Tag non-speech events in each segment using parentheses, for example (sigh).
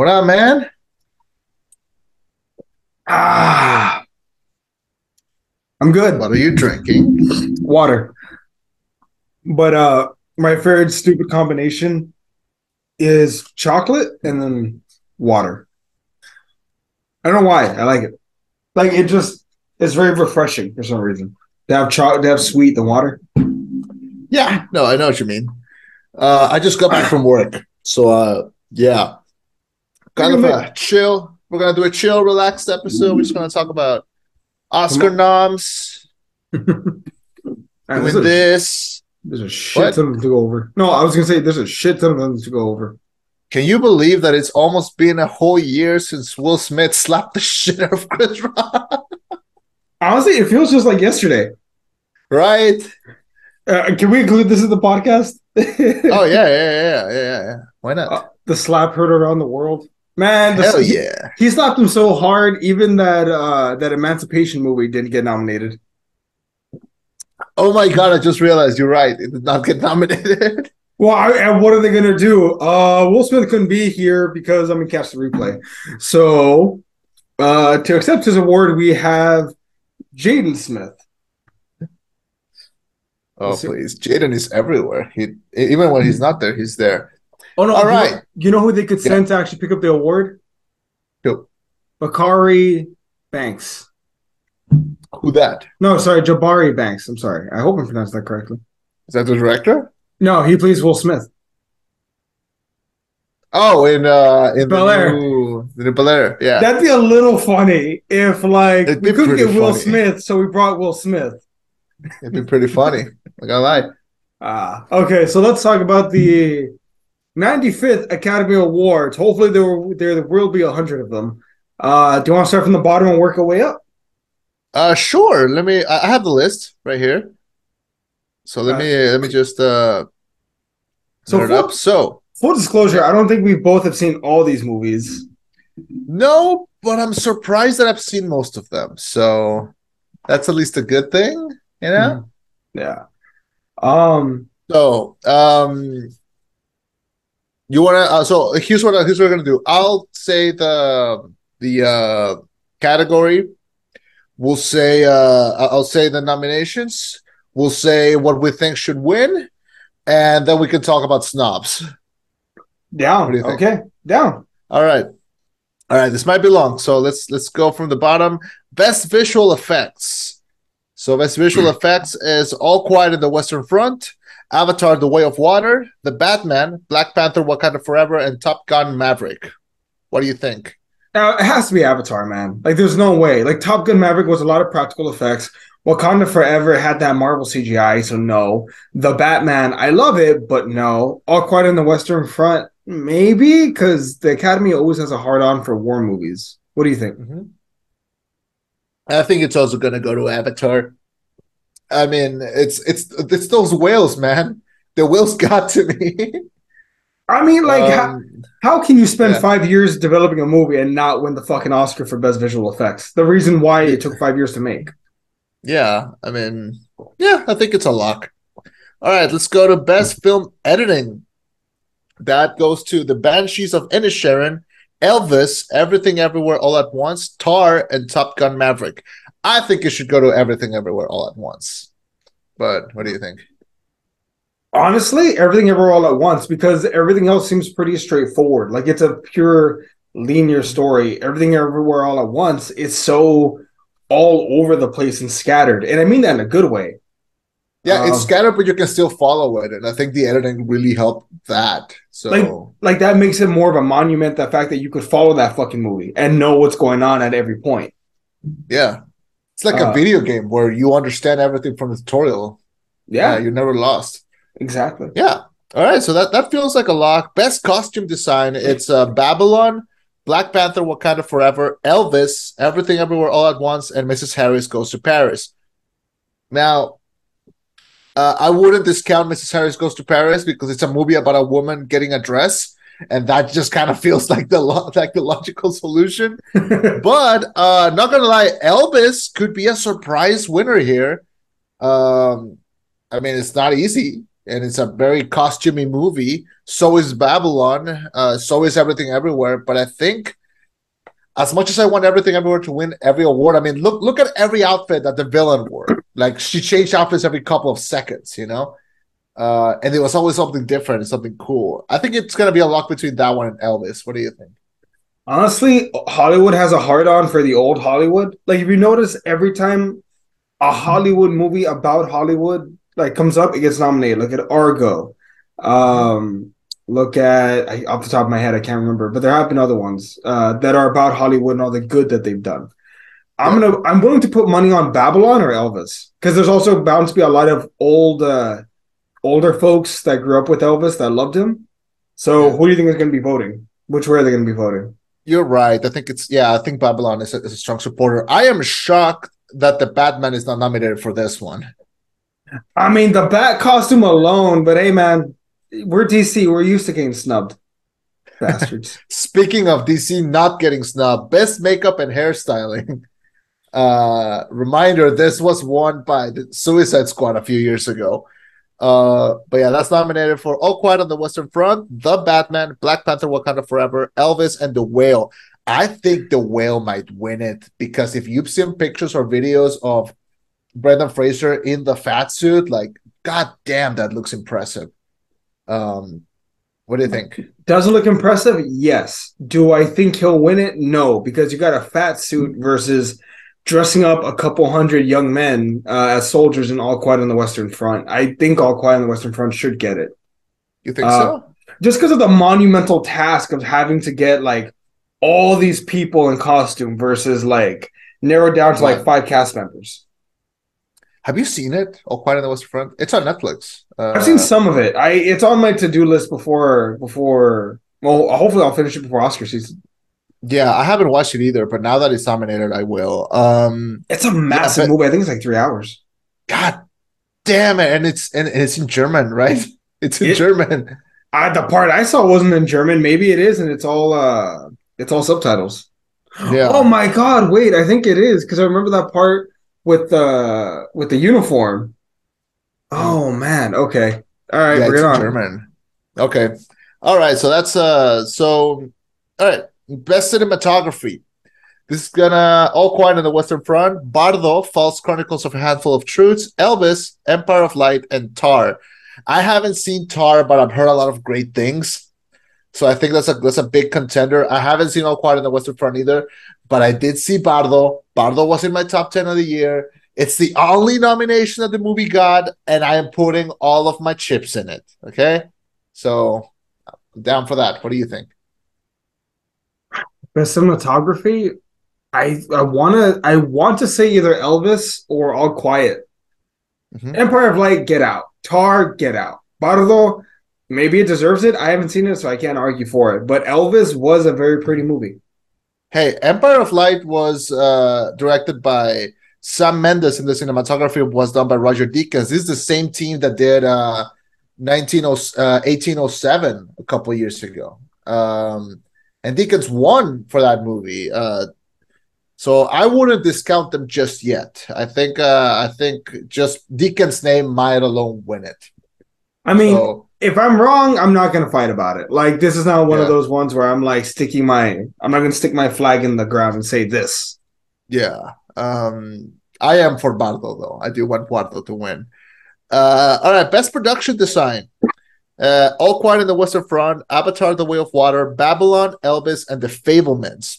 What up, man? Ah, I'm good. What are you drinking? Water. But uh, my favorite stupid combination is chocolate and then water. I don't know why. I like it. Like it just it's very refreshing for some reason. They have chocolate, they have sweet the water. Yeah. No, I know what you mean. Uh, I just got back from work. So, uh, yeah. Kind of a chill. We're going to do a chill, relaxed episode. We're just going to talk about Oscar noms, (laughs) doing a, this. there's a shit What? ton to go over. No, I was gonna say there's a shit ton of them to go over. Can you believe that it's almost been a whole year since Will Smith slapped the (laughs) shit out of Chris Rock? Honestly, it feels just like yesterday. right? Uh, can we include this in the podcast? (laughs) Oh, yeah, yeah, yeah, yeah, yeah. yeah. Why not? Uh, the slap heard around the world. Man, the, Hell he, yeah. he slapped him so hard, even that uh that Emancipation movie didn't get nominated. Oh my God, I just realized you're right. It did not get nominated. (laughs) Well, I, and what are they gonna do? Uh Will Smith couldn't be here because I'm gonna catch the replay. So uh to accept his award, we have Jaden Smith. Oh, Let's please. Jaden is everywhere. He Even when he's not there, he's there. Oh no! All you know- you know who they could Yeah. send to actually pick up the award? Who? Bakari Banks. Who that? No, sorry, Jabari Banks. I'm sorry. I hope I'm pronouncing that correctly. Is that the director? No, he plays Will Smith. Oh, in uh in Bel the Air. new the new Bel Air. Yeah. That'd be a little funny if like It'd we couldn't get Will funny. Smith, so we brought Will Smith. It'd be pretty funny. I gotta lie. Ah, okay. So let's talk about the 95th Academy Awards. Hopefully there will there will be a hundred of them. Uh, do you want to start from the bottom and work our way up? Uh sure. Let me I have the list right here. So let Uh, me let me just uh So up. So full disclosure, I don't think we both have seen all these movies. no, but I'm surprised that I've seen most of them. So that's at least a good thing, you know? Yeah. Um. So, um, you wanna? Uh, so here's what here's what we're gonna do. I'll say the the uh category. We'll say uh I'll say the nominations. We'll say what we think should win, and then we can talk about snobs. Down. What do you think? Okay. Down. All right, all right. This might be long, so let's let's go from the bottom. Best visual effects. So best visual hmm. effects is All Quiet in the Western Front, Avatar: The Way of Water, The Batman, Black Panther: Wakanda Forever, and Top Gun: Maverick. What do you think? Now it has to be Avatar, man. Like, there's no way. Like, Top Gun Maverick was a lot of practical effects. Wakanda Forever had that Marvel CGI, so no. The Batman, I love it, but no. All Quiet in the Western Front, maybe, because the Academy always has a hard on for war movies. What do you think? I think it's also gonna go to Avatar. I mean, it's it's it's those whales, man. The whales (laughs) got to me. I mean, like, how, Um, how can you spend yeah. five years developing a movie and not win the fucking Oscar for best visual effects? The reason why it took five years to make. Yeah, I mean, yeah, I think it's a lock. All right, let's go to best film editing. That goes to The Banshees of Inisherin, Elvis, Everything Everywhere All at Once, Tar, and Top Gun Maverick. I think it should go to Everything Everywhere All at Once. But what do you think? Honestly, everything ever all at once because everything else seems pretty straightforward. Like it's a pure linear story. Everything everywhere all at once. is so all over the place and scattered. And I mean that in a good way. Yeah, it's Um, scattered, but you can still follow it, and I think the editing really helped that. So Like- Like that makes it more of a monument, the fact that you could follow that fucking movie and know what's going on at every point. yeah, it's like Uh, a video game where you understand everything from the tutorial. Yeah, you're never lost. exactly. Yeah. All right. So that that feels like a lock. Best costume design. It's uh, Babylon, Black Panther, Wakanda Forever, Elvis, Everything Everywhere All at Once, and Mrs. Harris Goes to Paris. Now, uh, I wouldn't discount Mrs. Harris Goes to Paris because it's a movie about a woman getting a dress. and that just kind of (laughs) feels like the lo- like the logical solution. (laughs) but uh, not gonna lie, Elvis could be a surprise winner here. Um, I mean, it's not easy, and it's a very costumey movie. So is Babylon. Uh, so is Everything Everywhere. But I think as much as I want everything everywhere to win every award, I mean, look look at every outfit that the villain wore. Like she changed outfits every couple of seconds, you know. Uh, and it was always something different, something cool. I think it's gonna be a lock between that one and Elvis. What do you think? Honestly, Hollywood has a hard on for the old Hollywood. Like if you notice, every time a Hollywood movie about Hollywood like comes up, it gets nominated. Look at Argo. Um, look at I, off the top of my head, I can't remember, but there have been other ones uh, that are about Hollywood and all the good that they've done. I'm gonna I'm willing to put money on Babylon or Elvis because there's also bound to be a lot of old uh, older folks that grew up with Elvis that loved him. So Yeah. who do you think is going to be voting? Which way are they going to be voting? You're right. I think it's yeah. I think Babylon is a, is a strong supporter. I am shocked that the Batman is not nominated for this one. I mean, the bat costume alone, but hey, man, we're DC. We're used to getting snubbed, bastards. (laughs) Speaking of DC not getting snubbed, best makeup and hairstyling. Uh, reminder: this was won by the Suicide Squad a few years ago. Uh, but yeah, that's nominated for All Quiet on the Western Front, The Batman, Black Panther: Wakanda Forever, Elvis, and The Whale. I think The Whale might win it because if you've seen pictures or videos of Brendan Fraser in the fat suit, like god damn, that looks impressive. Um, what do you think? Does it look impressive? Yes. Do I think he'll win it? No, because you got a fat suit versus dressing up a couple hundred young men uh, as soldiers in All Quiet on the Western Front. I think All Quiet on the Western Front should get it. You think Uh, so? just because of the monumental task of having to get like all these people in costume versus like narrowed down to like five cast members. Have you seen it? All Quiet on the Western Front. It's on Netflix. Uh, I've seen some of it. I it's on my to do list before before. Well, hopefully I'll finish it before Oscar season. Yeah, I haven't watched it either, but now that it's nominated, I will. Um, It's a massive but- movie. I think it's like three hours. God damn it! And it's and it's in German, right? (laughs) It's in It- German. Uh, the part I saw wasn't in German. Maybe it is, and it's all uh it's all subtitles. (gasps) Yeah. Oh my god! Wait, I think it is because I remember that part with the with the uniform. Oh man. Okay. All right. yeah, bring it's it on. German. Okay. All right. So that's uh. So all right. Best cinematography. This is gonna all quiet on the Western Front. Bardo, False Chronicles of a Handful of Truths. Elvis, Empire of Light, and Tar. I haven't seen Tar, but I've heard a lot of great things. So I think that's a that's a big contender. I haven't seen All Quiet on the Western Front either, but I did see Bardo. Bardo was in my top ten of the year. It's the only nomination that the movie got, and I am putting all of my chips in it. Okay, so down for that. What do you think? Best cinematography. I I wanna I want to say either Elvis or All Quiet. Mhm. Empire of Light, Get Out. Tar, Get Out. Bardo, maybe it deserves it. I haven't seen it, so I can't argue for it. But Elvis was a very pretty movie. Hey, Empire of Light was uh, directed by Sam Mendes, and the cinematography was done by Roger Deakins. This is the same team that did uh, 19, uh, 1807 a couple years ago. Um, and Deakins won for that movie. Uh, so I wouldn't discount them just yet. I think uh, I think just Deakins' name might alone win it. I mean, So if I'm wrong, I'm not gonna fight about it. Like this is not one of those ones where I'm like sticking my I'm not gonna stick my flag in the ground and say this. Yeah. Um, I am for Bardo though. I do want Bardo to win. Uh, all right, best production design. Uh, All Quiet in the Western Front, Avatar: The Way of Water, Babylon, Elvis, and The Fabelmans.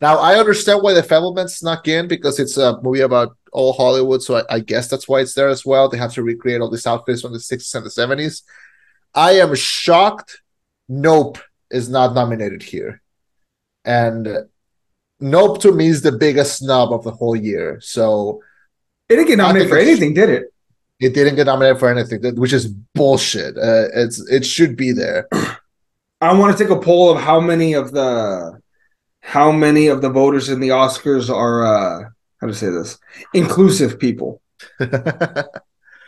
Now I understand why The Fabelmans snuck in because it's a movie about all Hollywood, so I, I guess that's why it's there as well. They have to recreate all these outfits from the sixties and the seventies. I am shocked. Nope is not nominated here, and Nope to me is the biggest snub of the whole year. So It didn't get nominated for anything, did it? It didn't get nominated for anything, which is bullshit. Uh, it's it should be there. I want to take a poll of how many of the how many of the voters in the Oscars are uh how to say this inclusive people. (laughs)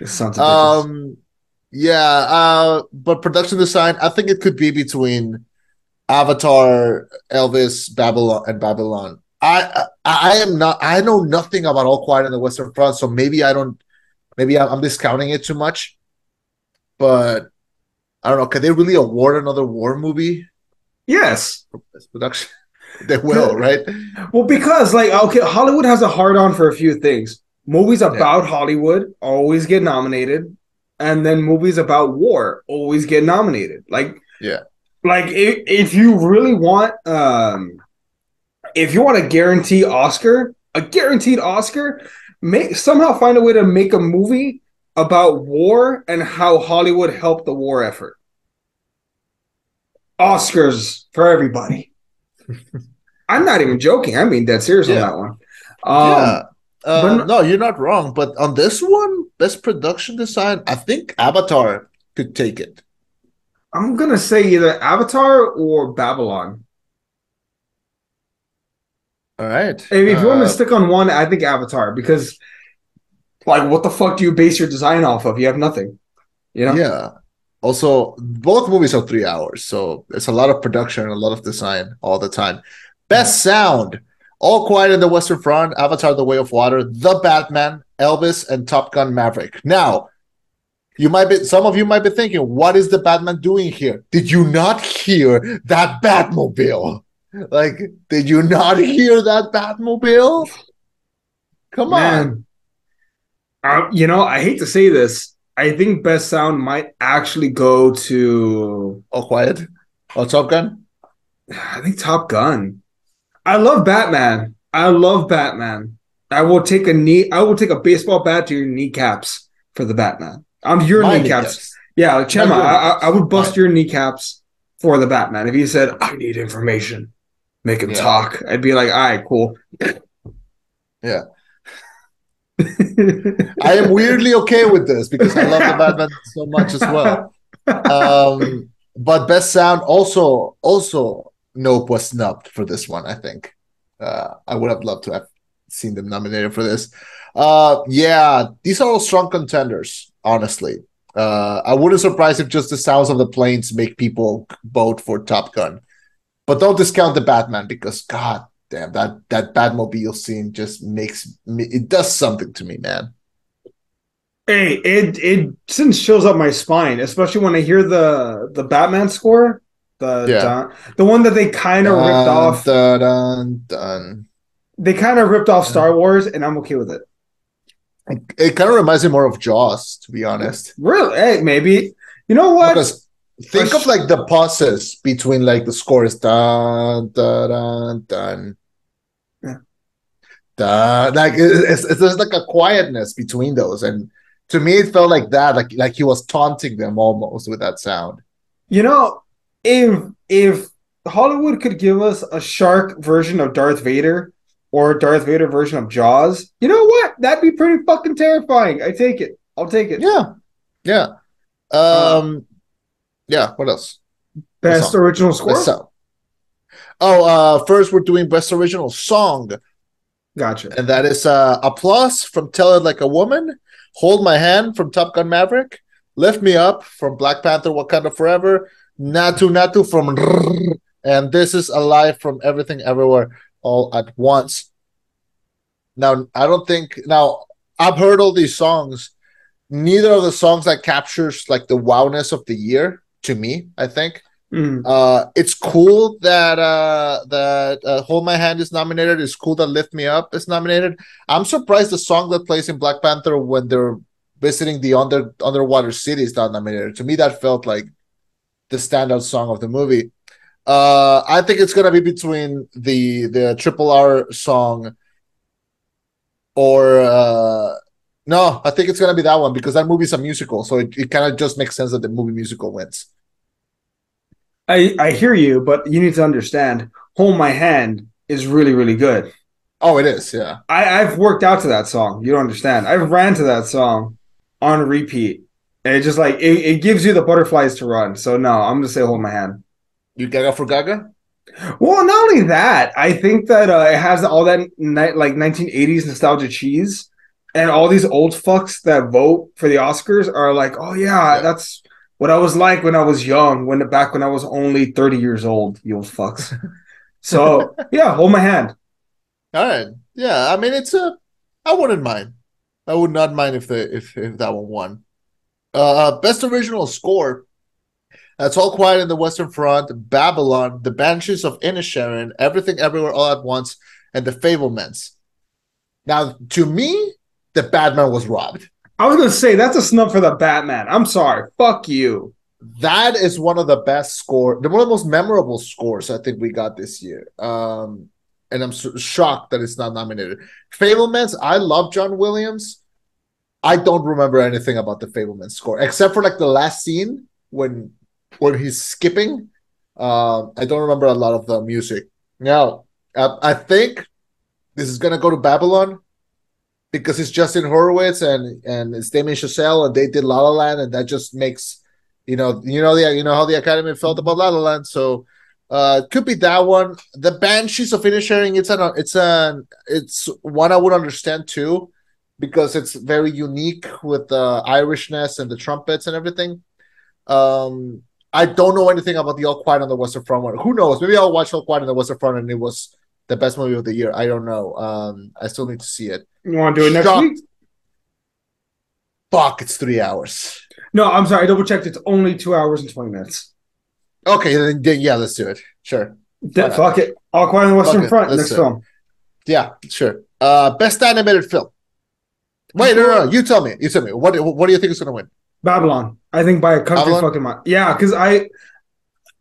Um, um, Yeah, uh, but production design, I think it could be between Avatar, Elvis, Babylon, and Babylon. I, I I am not. I know nothing about All Quiet on the Western Front, so maybe I don't. Maybe I'm discounting it too much. But I don't know. Can they really award another war movie? Yes. Production. (laughs) they will, right? Well, because like okay, Hollywood has a hard on for a few things. Movies about yeah. Hollywood always get nominated, and then movies about war always get nominated. Like yeah, like if, if you really want um if you want a guarantee Oscar, a guaranteed Oscar, make somehow find a way to make a movie about war and how Hollywood helped the war effort. Oscars for everybody. (laughs) I'm not even joking. I mean dead serious yeah. on that one. Um, yeah. Uh, no, no, you're not wrong. But on this one, best production design, I think Avatar could take it. I'm gonna say either Avatar or Babylon. All right. If, if you uh, want to stick on one, I think Avatar because, like, what the fuck do you base your design off of? You have nothing. You know. Yeah. Also, both movies are three hours, so it's a lot of production and a lot of design all the time. Best sound: All Quiet in the Western Front, Avatar: The Way of Water, The Batman, Elvis, and Top Gun: Maverick. Now, you might be some of you might be thinking, what is the Batman doing here? Did you not hear that Batmobile? Like, did you not hear that Batmobile? Come Man. on. Uh, you know, I hate to say this. I think best sound might actually go to All Quiet or Top Gun. I think Top Gun. I love Batman. I love Batman. I will take a knee. I will take a baseball bat to your kneecaps for the Batman. I'm your My kneecaps. kneecaps. Yeah, Chema, I, I, would bust your kneecaps for the Batman. If you said, I need information, make him yeah. talk, I'd be like, all right, cool. Yeah. (laughs) I am weirdly okay with this because I love the Batman so much as well. Um, but best sound also also Nope was snubbed for this one. I think uh, I would have loved to have seen them nominated for this. Uh, yeah, these are all strong contenders honestly. Uh, I wouldn't surprise if just the sounds of the planes make people vote for Top Gun. But don't discount the Batman because God damn that that Batmobile scene just makes me it does something to me, man. Hey, it it since chills up my spine, especially when I hear the the Batman score, the yeah. dun, the one that they kind of ripped off. Dun, dun. They kind of ripped off Star Wars, and I'm okay with it. It kind of reminds me more of Jaws, to be honest. Really? Hey, maybe. You know what? Because think of like the pauses between like the scores. Dun dun dun dun. Yeah. Dun. Like it's, it's there's like a quietness between those, and to me it felt like that, like like he was taunting them almost with that sound. You know, if if Hollywood could give us a shark version of Darth Vader, or Darth Vader version of Jaws, you know what? That'd be pretty fucking terrifying. I take it. I'll take it. Yeah. Yeah. Um yeah, what else? Best original score? Best oh, uh first we're doing best original song. Gotcha. And that is uh applause from Tell It Like a Woman, Hold My Hand from Top Gun Maverick, Lift Me Up from Black Panther Wakanda Forever, "Naatu Naatu" from and This Is a Life from Everything Everywhere all at once. Now, I don't think now I've heard all these songs. Neither of the songs that captures like the wowness of the year to me. I think mm. uh, it's cool that uh, that uh, "Hold My Hand" is nominated. It's cool that "Lift Me Up" is nominated. I'm surprised the song that plays in Black Panther when they're visiting the under underwater city is not nominated. To me, that felt like the standout song of the movie. Uh, I think it's gonna be between the the Triple R song or uh, no, I think it's gonna be that one because that movie's a musical, so it, it kind of just makes sense that the movie musical wins. I I hear you, but you need to understand. Hold My Hand is really really good. Oh, it is. Yeah, I I've worked out to that song. You don't understand. I've ran to that song on repeat. And it just like it, it gives you the butterflies to run. So no, I'm gonna say hold my hand. You Gaga for Gaga? Well, not only that, I think that uh, it has all that ni- like 1980s nostalgia cheese. And all these old fucks that vote for the Oscars are like, oh yeah, Yeah. that's what I was like when I was young, when back when I was only 30 years old, you old fucks. (laughs) so yeah, hold my hand. All right. Yeah, I mean it's a I wouldn't mind. I would not mind if the if if that one won. Uh best original score. That's all quiet in the Western Front, Babylon, The Banshees of Inisherin, Everything Everywhere All at Once, and The Fabelmans. Now, to me, the Batman was robbed. I was gonna say that's a snub for the Batman. I'm sorry. Fuck you. That is one of the best score, the one of the most memorable scores I think we got this year. Um, and I'm shocked that it's not nominated. Fabelmans, I love John Williams. I don't remember anything about the Fabelmans score except for like the last scene when when he's skipping. Uh, I don't remember a lot of the music. Now, uh, I think this is gonna go to Babylon because it's Justin Hurwitz and and it's Damien Chazelle and they did La La Land and that just makes you know you know the you know how the Academy felt about La La Land. So uh could be that one. The Banshees of Inisherin it's an it's an it's one I would understand too because it's very unique with the Irishness and the trumpets and everything. Um I don't know anything about the All Quiet on the Western Front one. Who knows? Maybe I'll watch All Quiet on the Western Front and it was the best movie of the year I don't know um I still need to see it You want to do it next Shocked. week? fuck it's three hours No, I'm sorry. I double checked. It's only two hours and 20 minutes. Okay, then, then yeah, let's do it. Sure. De- fuck it. All Quiet on the Western Fuck. Front. Let's Next film. Yeah, sure. Uh best animated film. Wait, no, no, no. You tell me. You tell me. What what do you think is gonna win? Babylon. I think by a country Babylon? fucking mile. Yeah, because I,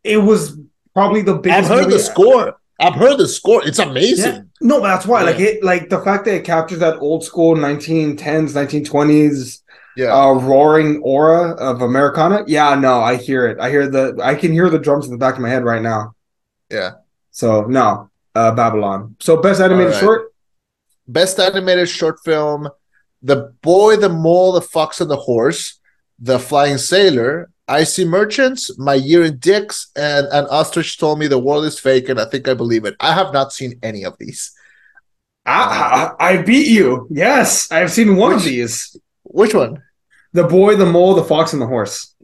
it was probably the biggest. I've heard movie- the score. I've heard the score. It's amazing. Yeah. No, but that's why. Like it, like the fact that it captures that old school 1910s, 1920s Yeah. uh, roaring aura of Americana. Yeah, no, I hear it. I hear the. I can hear the drums in the back of my head right now. Yeah. So no, uh, Babylon. So best animated right. short. Best animated short film: The Boy, the Mole, the Fox, and the Horse, The Flying Sailor, Icy Merchants, My Year in Dicks, and An Ostrich Told Me the World is Fake, and I think I believe it. I have not seen any of these. I, I, I beat you. Yes, I've seen one of these. Which one? The boy, the mole, the fox, and the horse.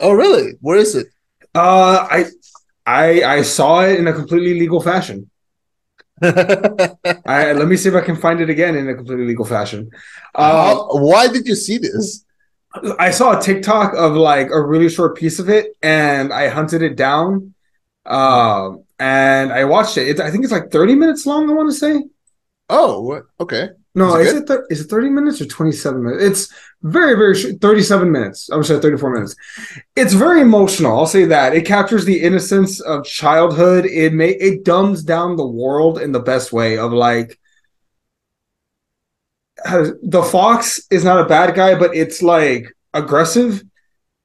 Oh, really? Where is it? Uh, I, I, I saw it in a completely legal fashion. (laughs) I let me see if I can find it again in a completely legal fashion. Uh, why did you see this? I saw a TikTok of like a really short piece of it, and I hunted it down, um, and I watched it. It's, I think it's like thirty minutes long. I want to say. Oh, okay. No, Is is it it thir- is it thirty minutes or twenty seven minutes? It's very very short, thirty seven minutes. I'm sorry, thirty four minutes. It's very emotional. I'll say that it captures the innocence of childhood. It may it dumbs down the world in the best way of like. (clears throat) The fox is not a bad guy, but it's like aggressive.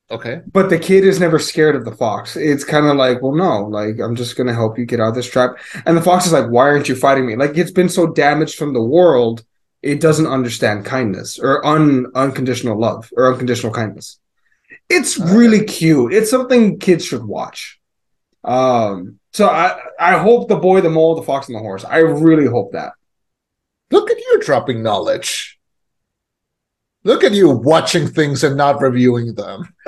Okay. But the kid is never scared of the fox. It's kind of like, well, no, like I'm just gonna help you get out of this trap. And the fox is like, why aren't you fighting me? Like it's been so damaged from the world, it doesn't understand kindness or un unconditional love or unconditional kindness. It's Okay. really cute. It's something kids should watch. Um, so I I hope the boy, the mole, the fox, and the horse. I really hope that. Look at you dropping knowledge. Look at you watching things and not reviewing them. (laughs) (laughs)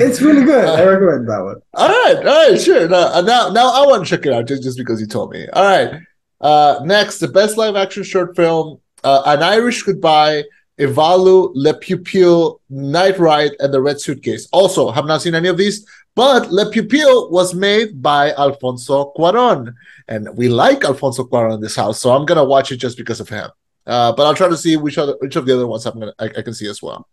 it's really good. I recommend that one. All right, all right, sure. Now, uh, now, now I want to check it out just, just because you told me. All right. Uh, next, the best live action short film: uh, An Irish Goodbye, Ivalu, Le Pupille, Night Ride, and The Red Suitcase. Also, have not seen any of these, but Le Pupille was made by Alfonso Cuarón, and we like Alfonso Cuarón in this house, so I'm gonna watch it just because of him. Uh, but I'll try to see which other which of the other ones I'm gonna I, I can see as well.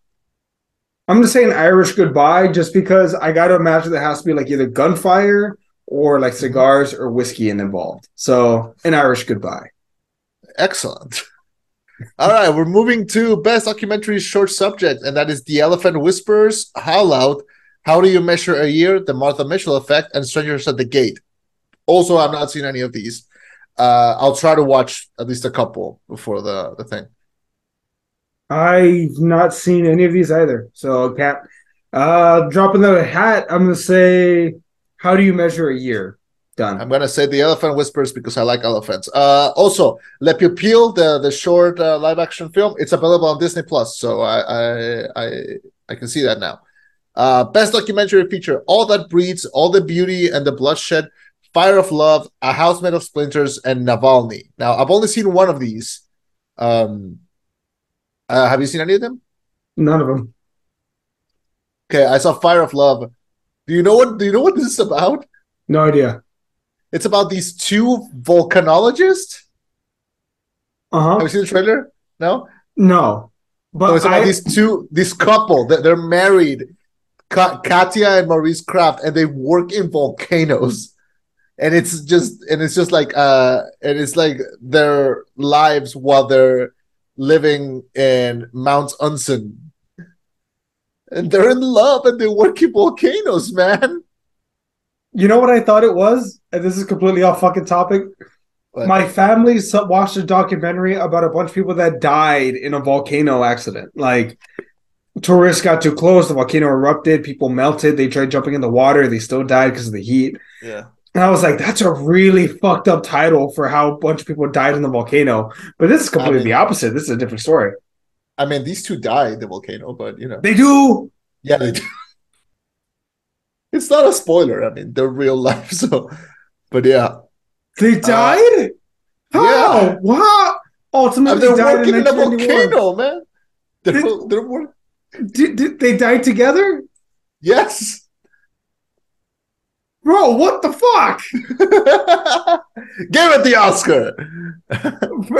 I'm gonna say an Irish goodbye just because I gotta imagine there has to be like either gunfire or like cigars or whiskey in involved. So an Irish goodbye. Excellent. (laughs) All right, we're moving to best documentary short subject, and that is The Elephant Whispers, Haulout, How Do You Measure a Year, The Martha Mitchell Effect, and Strangers at the Gate. Also, I've not seen any of these. Uh, I'll try to watch at least a couple before the, the thing. I've not seen any of these either. So Cap uh dropping the hat, I'm gonna say how do you measure a year? Done. I'm gonna say the Elephant Whispers because I like elephants. Uh, also, Le Pupille, the the short uh, live action film, it's available on Disney Plus, so I I I, I can see that now. Uh, best documentary feature: All That Breathes, All the Beauty and the Bloodshed, Fire of Love, A House Made of Splinters, and Navalny. Now, I've only seen one of these. Um, uh, have you seen any of them? None of them. Okay, I saw Fire of Love. Do you know what? Do you know what this is about? No idea. It's about these two volcanologists. Uh huh. Have you seen the trailer? No. No. But So it's about I, these two, this couple that they're married, Ka- Katia and Maurice Krafft, and they work in volcanoes. And it's just, and it's just like, uh, and it's like their lives while they're living in Mount Unzen. And they're in love and they work in volcanoes, man. You know what I thought it was? And this is completely off fucking topic. What? My family watched a documentary about a bunch of people that died in a volcano accident. Like tourists got too close, the volcano erupted, people melted, they tried jumping in the water, they still died because of the heat. Yeah. And I was like, that's a really fucked up title for how a bunch of people died in the volcano. But this is completely I mean- the opposite. This is a different story. I mean, these two died in the volcano, but you know. They do. Yeah, they do. It's not a spoiler. I mean, they're real life. (laughs) So, but yeah, They uh, died? How? yeah. What? Ultimately, they're died working in a volcano, man. They're, Did- they're work- Did, did they die together? yes. Bro, what the fuck? (laughs) Give it the Oscar.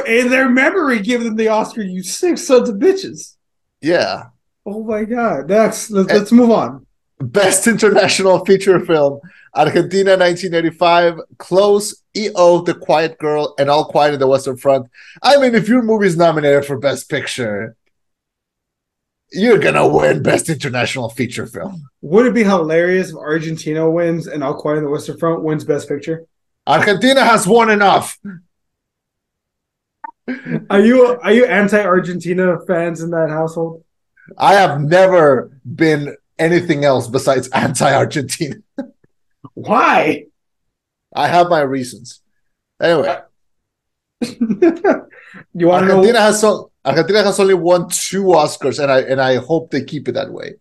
In their memory, give them the Oscar, you six sons of bitches. yeah, Oh my god. that's let's, And- let's move on. Best international feature film: Argentina, 1985. Close, EO, The Quiet Girl, and All Quiet in the Western Front. I mean, if your movie's nominated for Best Picture, you're gonna win Best International Feature Film. Would it be hilarious if Argentina wins and All Quiet on the Western Front wins Best Picture? Argentina has won enough. Are you are you anti-Argentina fans in that household? I have never been anything else besides anti-Argentina. (laughs) Why? I have my reasons. Anyway, (laughs) you want to Argentina know? has so Argentina has only won two Oscars, and I and I hope they keep it that way.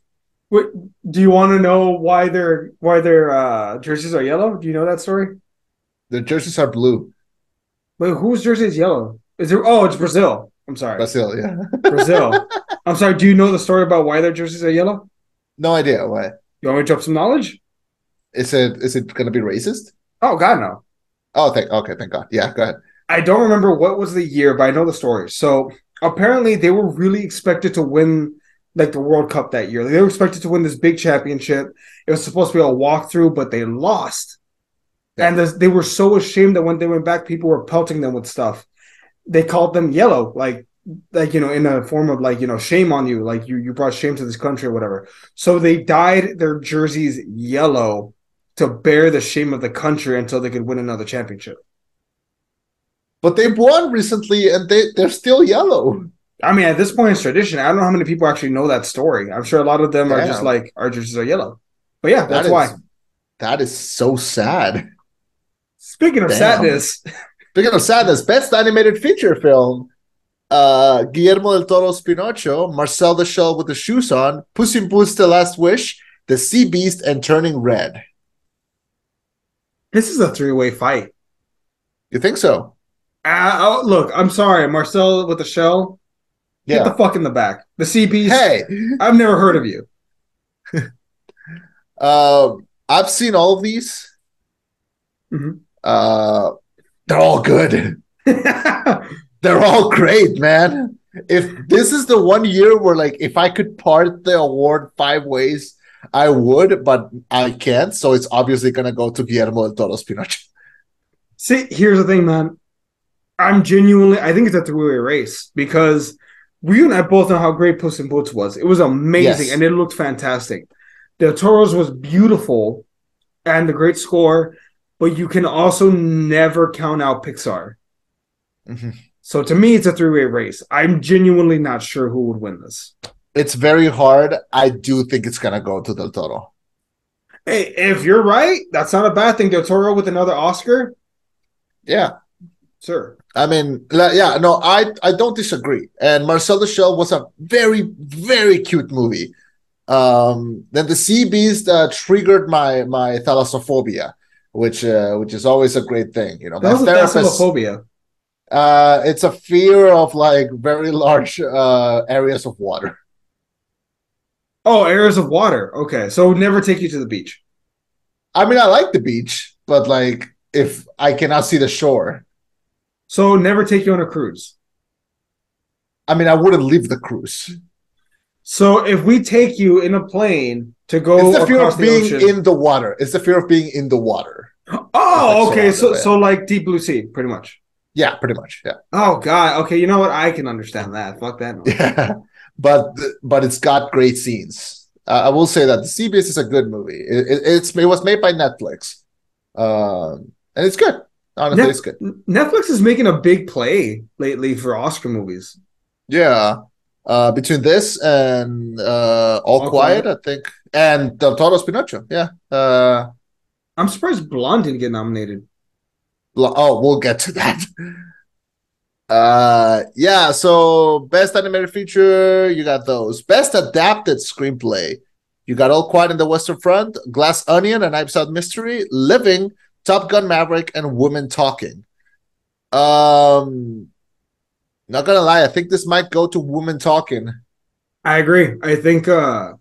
Wait, do you want to know why their why their uh, jerseys are yellow? Do you know that story? The jerseys are blue. Wait, whose jersey is yellow? Is there? Oh, it's Brazil. I'm sorry, Brazil, yeah. Brazil. (laughs) I'm sorry. Do you know the story about why their jerseys are yellow? No idea why. You want me to drop some knowledge? Is it is it gonna be racist? Oh God, no. Oh, thank okay, thank God. Yeah, go ahead. I don't remember what was the year, but I know the story. So apparently, they were really expected to win like the World Cup that year. They were expected to win this big championship. It was supposed to be a walkthrough, but they lost. And this, they were so ashamed that when they went back, people were pelting them with stuff. They called them yellow, like like you know, in a form of like you know, shame on you, like you you brought shame to this country or whatever. So they dyed their jerseys yellow to bear the shame of the country until they could win another championship. But they've won recently, and they they're still yellow. I mean, at this point, it's tradition. I don't know how many people actually know that story. I'm sure a lot of them are just like our jerseys are yellow. But yeah, that's That why. That is so sad. Speaking of Damn. sadness, Speaking of sadness, best animated feature film. Uh, Guillermo del Toro's Pinocchio, Marcel the Shell with the Shoes On, Puss in Boots: The Last Wish, The Sea Beast, and Turning Red. this is a three-way fight. You think so? Uh, oh, look, I'm sorry, Marcel with the shell. Yeah. Get the fuck in the back. The sea beast. Hey, I've never heard of you. (laughs) um, I've seen all of these. Mhm. Uh, they're all good. (laughs) They're all great, man. If this is the one year where, like, if I could part the award five ways, I would, but I can't. So it's obviously gonna go to Guillermo del Toro's Pinocchio. See, here's the thing, man. I'm genuinely, I think it's a three-way race because we and I both know how great Puss in Boots was. It was amazing Yes. and it looked fantastic. Del Toro's was beautiful and the great score, but you can also never count out Pixar. Mhm. So to me, it's a three-way race. I'm genuinely not sure who would win this. It's very hard. I do think it's gonna go to Del Toro. Hey, if you're right, that's not a bad thing. Del Toro with another Oscar, Yeah, sir. I mean, yeah, no, I I don't disagree. And Marcel the Shell was a very very cute movie. Um, then the Sea Beast uh, triggered my my thalassophobia, which uh, which is always a great thing. You know, my That was a therapist. thalassophobia. Uh, it's a fear of like very large uh areas of water. Oh, areas of water. Okay, so never take you to the beach. I mean, I like the beach, but like if I cannot see the shore, So never take you on a cruise. I mean, I wouldn't leave the cruise. So if we take you in a plane to go It's the fear of the being ocean, in the water. It's the fear of being in the water. oh, okay, so so like deep blue sea, pretty much. Yeah, pretty much. Yeah. Oh God, okay, you know what? I can understand that. Fuck that. noise. (laughs) Yeah, but but it's got great scenes. Uh, I will say that the Sea Beast is a good movie. It, it, it's it was made by Netflix, um, and it's good. Honestly, Net- it's good. Netflix is making a big play lately for Oscar movies. Yeah, uh, between this and uh, All, All Quiet, Quiet. I think, and Del Toro's Pinocchio. Yeah. Uh, I'm surprised Blonde didn't get nominated. Oh, we'll get to that. Uh, yeah. So best animated feature, you got those. Best adapted screenplay, you got All Quiet in the Western Front, Glass Onion, and Knives Out Mystery, Living, Top Gun Maverick, and Women Talking. Um, not gonna lie, I think this might go to Women Talking. I agree. I think uh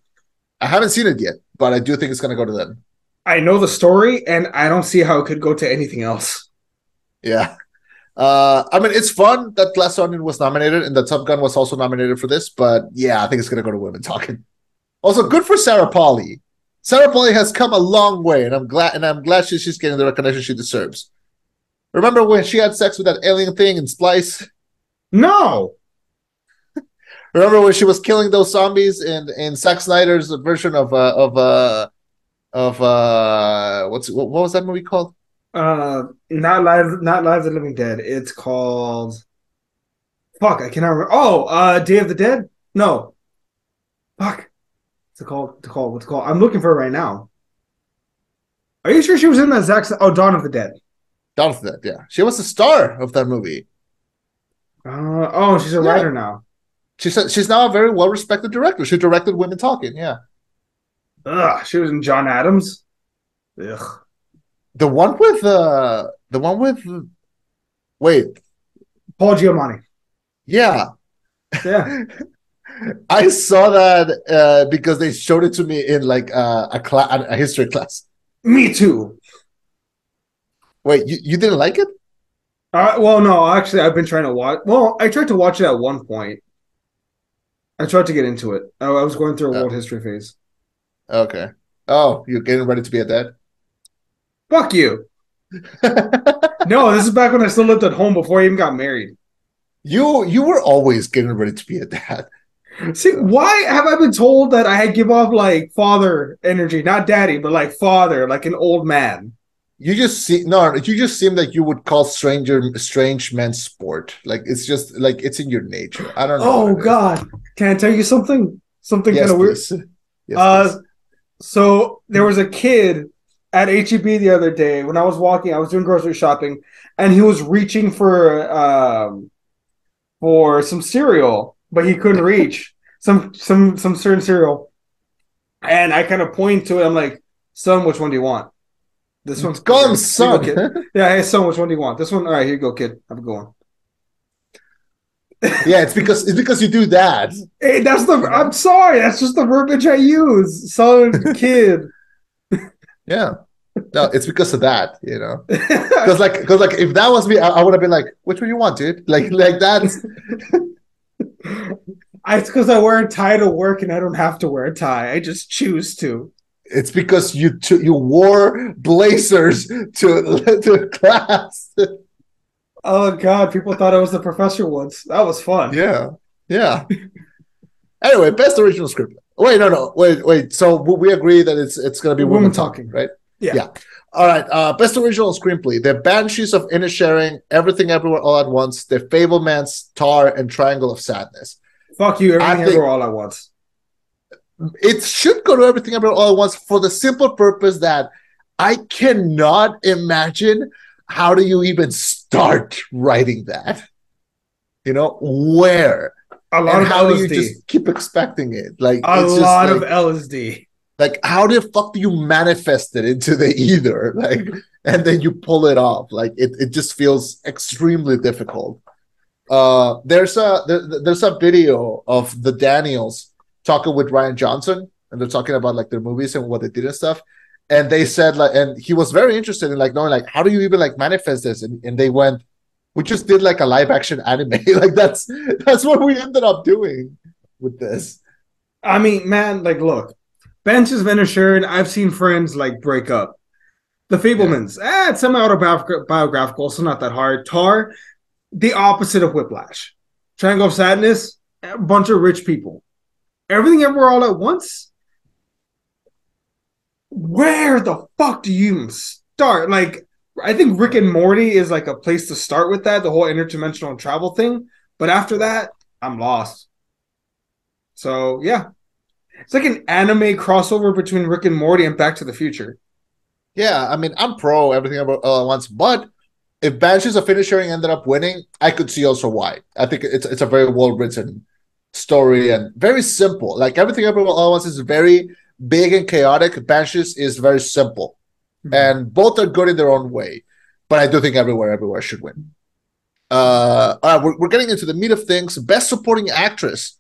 I haven't seen it yet, but I do think it's gonna go to them. I know the story, and I don't see how it could go to anything else. Yeah. Uh, I mean, it's fun that Glass Onion was nominated and that Top Gun was also nominated for this, but yeah, I think it's gonna go to women talking. Also, good for Sarah Polley. Sarah Polley has come a long way, and I'm glad, and I'm glad she's she's getting the recognition she deserves. Remember when she had sex with that alien thing in Splice? No, (laughs) Remember when she was killing those zombies in in Zack Snyder's version of uh of uh of uh what's what, what was that movie called? Uh, not live, not live the living dead. It's called. Fuck, I cannot remember. Oh, uh, Day of the Dead. No, fuck. What's it called? What's it called? What's it called? I'm looking for it right now. Are you sure she was in that Zack? Oh, Dawn of the Dead. Dawn of the Dead, yeah. She was the star of that movie. Uh, oh, she's a Yeah. writer now. She's a, she's now a very well respected director. She directed Women Talking. Yeah, Ugh, she was in John Adams. Ugh. The one with uh the one with wait, Paul Giamatti. yeah, Yeah. (laughs) I saw that uh because they showed it to me in like uh, a class, a history class. Me too. Wait, you, you didn't like it? Uh, well, no, actually, I've been trying to watch. Well, I tried to watch it at one point. I tried to get into it. I, I was going through a Oh. world history phase. Okay. Oh, you're getting ready to be a dad. Fuck you. (laughs) No, this is back when I still lived at home before I even got married. you you were always getting ready to be a dad. See, why have I been told that I give off like father energy, not daddy, but like father, like an old man? You just see no, you just seem like you would call stranger strange men sport. Like it's just like it's in your nature. I don't know. Oh what it is. God! Can I tell you something? Something Yes, kind of weird. Yes, Uh, please. So there was a kid at HEB the other day when I was walking. I was doing grocery shopping, and he was reaching for um for some cereal, but he couldn't reach (laughs) some some some certain cereal. And I kind of point to it. I'm like, "Son, which one do you want?" This one's Here you son. go, kid. (laughs) Yeah, hey, son, which one do you want? This one. All right, here you go, kid. Have a good one. yeah, it's because it's because you do that. Hey, that's the. I'm sorry. That's just the verbiage I use. Son, (laughs) kid. Yeah. No, it's because of that, you know. (laughs) Because like, because like, if that was me, I, I would have been like, "Which one you want, dude?" (laughs) Like, like that's (laughs) I, it's because I wear a tie to work and I don't have to wear a tie. I just choose to. it's because you t- you wore blazers to to class. Oh God, people thought I was the professor once. That was fun. yeah, yeah. anyway, best original script. Wait, no, no, wait, wait. So we agree that it's it's gonna be woman talking. talking, right? Yeah. Yeah. All right. Uh, best original screenplay: The Banshees of Inisherin, Everything Everywhere All at Once, The Fabelmans, Tar, and Triangle of Sadness. Fuck you, everything think- ever all at once. it should go to everything everywhere all at once for the simple purpose that I cannot imagine how do you even start writing that? You know, where? A lot and of how do you LSD. just keep expecting it? Like a it's just lot like, of LSD. Like how the fuck do you manifest it into the ether? (laughs) Like and then you pull it off. Like it, it just feels extremely difficult. Uh there's a there, there's a video of the Daniels talking with Rian Johnson and they're talking about like their movies and what they did and stuff. And they said like and he was very interested in like knowing like how do you even like manifest this? And, and they went, we just did like a live action anime. (laughs) like that's that's what we ended up doing with this. I mean, man, like, look, Banshees of Inisherin, I've seen friends like break up. The Fabelmans, eh, it's semi autobiographical, so not that hard. Tar, the opposite of Whiplash. Triangle of Sadness, a bunch of rich people. Everything Everywhere All at Once. Where the fuck do you even start? Like, I think Rick and Morty is like a place to start with that, the whole interdimensional travel thing. But after that, I'm lost. So yeah, it's like an anime crossover between Rick and Morty and Back to the Future. Yeah, I mean, I'm pro everything about all at once, but if Banshees of Inisherin ended up winning, I could see also why. I think it's it's a very well written story and very simple. Like everything about all at once is very big and chaotic. Banshees is very simple, and both are good in their own way. But I do think everywhere everywhere should win. Uh, all right, we're, we're getting into the meat of things. Best supporting actress.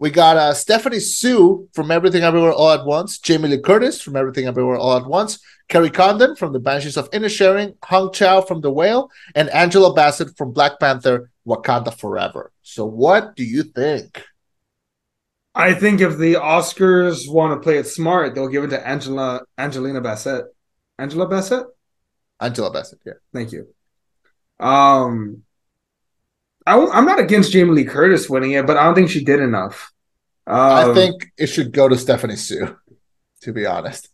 We got uh, Stephanie Hsu from Everything Everywhere All at Once, Jamie Lee Curtis from Everything Everywhere All at Once, Kerry Condon from The Banshees of Inisherin, Hong Chau from The Whale, and Angela Bassett from Black Panther: Wakanda Forever. So, what do you think? I think if the Oscars want to play it smart, they'll give it to Angela Angelina Bassett. Angela Bassett? Angela Bassett, yeah. Thank you. Um, I, am not against Jamie Lee Curtis winning it, but I don't think she did enough. Um, I think it should go to Stephanie Hsu, to be honest.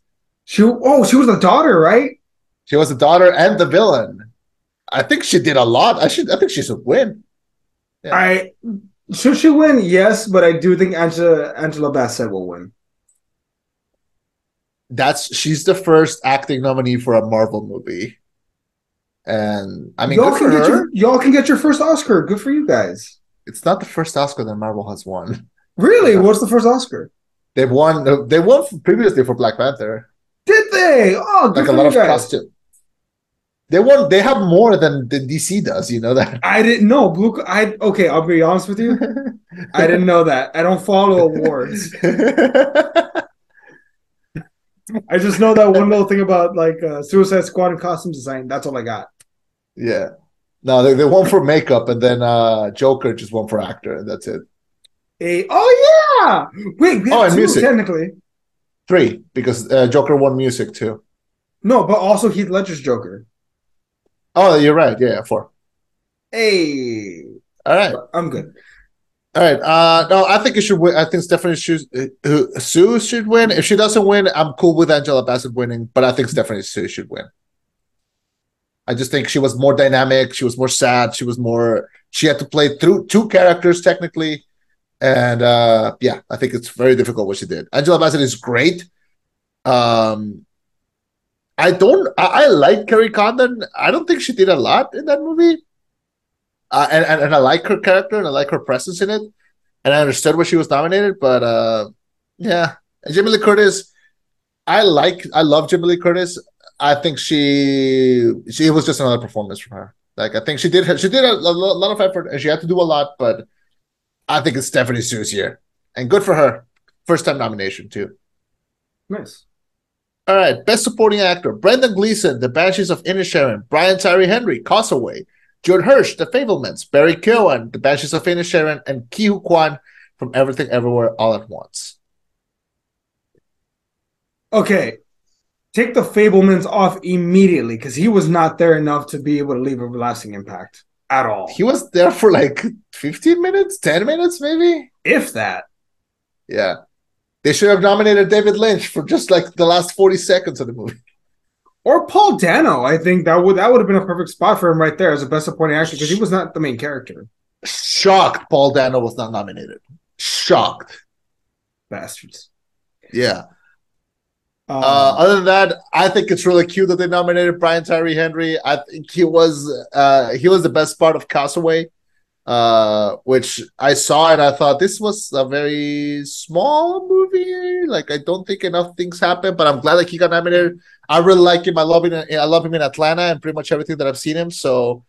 she. Oh, she was the daughter, right? She was the daughter and the villain. I think she did a lot. I should. I think she should win. Yeah. I should she win? Yes, but I do think Angela Angela Bassett will win. That's she's the first acting nominee for a Marvel movie, and I mean, y'all can get her. your y'all can get your first Oscar. Good for you guys. It's not the first Oscar that Marvel has won. (laughs) Really? What's the first Oscar? They've won. They won previously for Black Panther, Did they? Oh, good like a lot of guys. costume. They won. They have more than than DC does. You know that. (laughs) I didn't know. Blue. I okay. I'll be honest with you. I didn't know that. I don't follow awards. (laughs) I just know that one little thing about like uh, Suicide Squad and costume design. That's all I got. Yeah. No, they, they won for makeup, and then uh Joker just won for actor, and that's it. A oh yeah. Wait. we Oh, and two, music. Technically, Three because uh, Joker won music too. no, but also Heath Ledger's Joker. Oh, you're right. Yeah, four. Hey, All right. I'm good. All right. Uh, no, I think it should win. I think Stephanie Hsu, uh, Hsu should win. If she doesn't win, I'm cool with Angela Bassett winning, but I think Stephanie Hsu should win. I just think she was more dynamic. She was more sad. She was more. She had to play through two characters technically, and uh, yeah, I think it's very difficult what she did. Angela Bassett is great. Um, I don't. I, I like Kerry Condon. I don't think she did a lot in that movie. Uh, and, and and I like her character and I like her presence in it, and I understood why she was nominated. But uh, yeah, and Jamie Lee Curtis, I like, I love Jamie Lee Curtis. I think she she was just another performance from her. Like I think she did she did a, a lot of effort and she had to do a lot, but I think it's Stephanie Hsu's year, and good for her, first time nomination too. Nice. All right, best supporting actor: Brendan Gleeson, The Banshees of Inisherin, Brian Tyree Henry, Causeway, Judd Hirsch, The Fabelmans, Barry Keoghan, The Banshees of Inisherin, and Ke Huy Quan from Everything Everywhere All at Once. Okay. Take the Fabelmans off immediately because he was not there enough to be able to leave a lasting impact at all. He was there for like 15 minutes, 10 minutes, maybe. if that. Yeah, they should have nominated David Lynch for just like the last 40 seconds of the movie. Or Paul Dano, I think that would that would have been a perfect spot for him right there as a best supporting actor because he was not the main character. Shocked, Paul Dano was not nominated. Shocked. Bastards. Yeah. Um, Uh, other than that, I think it's really cute that they nominated Brian Tyree Henry. I think he was uh, he was the best part of Causeway, uh, which I saw and I thought this was a very small movie. Like I don't think enough things happen, but I'm glad that he got nominated. I really like him. I love him. I love him in Atlanta and pretty much everything that I've seen him. So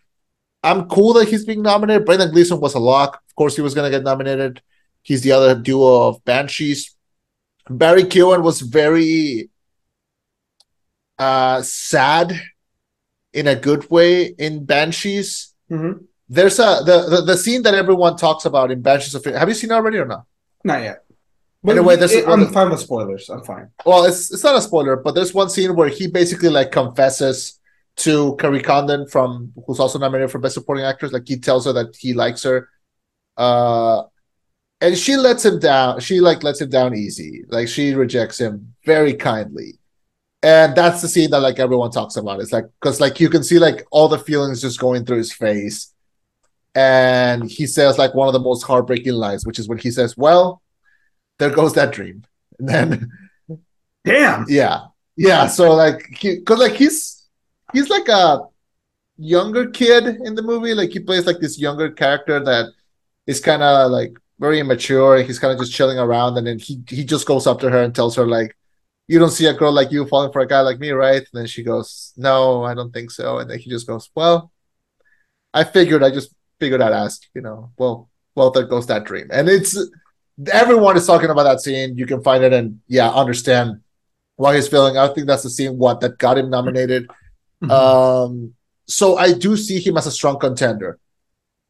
I'm cool that he's being nominated. Brendan Gleeson was a lock. Of course, he was going to get nominated. He's the other duo of Banshees. Barry Keoghan was very uh sad in a good way in Banshees. mhm. There's a the, the the scene that everyone talks about in Banshees of Have you seen it already or not? Not yet. But Anyway, this is- it- I'm fine with spoilers. I'm fine. Well, it's it's not a spoiler, but there's one scene where he basically like confesses to Kerry Condon from who's also nominated for Best Supporting Actress. Like he tells her that he likes her. Uh and she lets him down. She like lets him down easy. Like she rejects him very kindly. And that's the scene that like everyone talks about. It's like because like you can see like all the feelings just going through his face. And he says like one of the most heartbreaking lines, which is when he says, Well, there goes that dream. (laughs) And then Damn. yeah, yeah. So like, he, cause like he's he's like a younger kid in the movie. Like he plays like this younger character that is kind of like very immature. And he's kind of just chilling around, and then he he just goes up to her and tells her like, "You don't see a girl like you falling for a guy like me, right?" And then she goes, "No, I don't think so." And then he just goes, "Well, I figured. I just figured I'd ask. You know, well, well, there goes that dream." And it's everyone is talking about that scene. You can find it and yeah, understand why he's feeling. I think that's the scene what that got him nominated. Mhm. Um, so I do see him as a strong contender,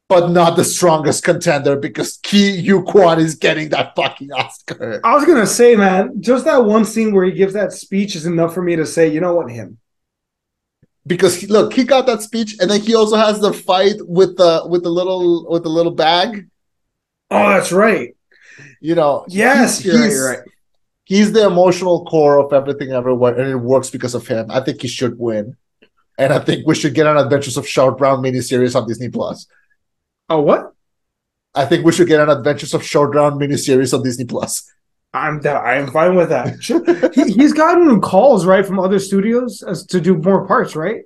but not the strongest contender because Ke Huy Quan is getting that fucking Oscar. I was gonna say, man, just that one scene where he gives that speech is enough for me to say, you know what, him. Because he, look, he got that speech, and then he also has the fight with the with the little with the little bag. Oh, that's right. You know, Yes, he's- you're right. he's- You're right. He's the emotional core of everything everywhere, and it works because of him. I think he should win, and I think we should get an Adventures of Charlotte Brown miniseries on Disney Plus. Oh, what? I think we should get an Adventures of Short Round miniseries on Disney Plus. I'm da- I'm fine with that. he, he's gotten calls right from other studios as to do more parts, right?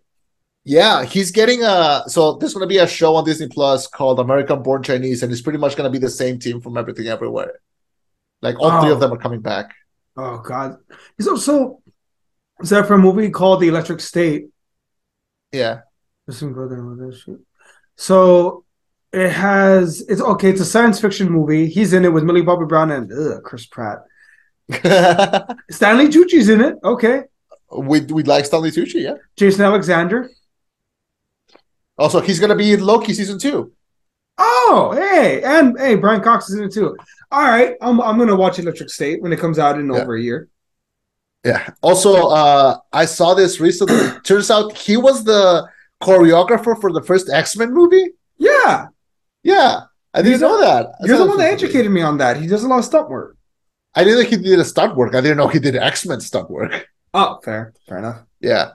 Yeah, he's getting a so there's gonna be a show on Disney Plus called American Born Chinese, and it's pretty much gonna be the same team from Everything Everywhere. Like all three of oh. them are coming back. Oh God. So so is that for a movie called The Electric State? Yeah. Listen, go there with this shit. So it has it's okay. It's a science fiction movie. He's in it with Millie Bobby Brown and ugh, Chris Pratt. (laughs) Stanley Tucci's in it. Okay. we we like Stanley Tucci, yeah. Jason Alexander. Also, he's gonna be in Loki season two. Oh, hey, and hey, Brian Cox is in it too. All right, I'm I'm gonna watch Electric State when it comes out in Yeah. over a year. Yeah. Also, uh I saw this recently. (clears throat) Turns out he was the choreographer for the first X-Men movie. Yeah, Yeah. I didn't He's know that. You're the one that educated me on that. He does a lot of stunt work. I didn't know he did a stunt work. I didn't know he did X-Men stunt work. Oh, fair, fair enough. Yeah.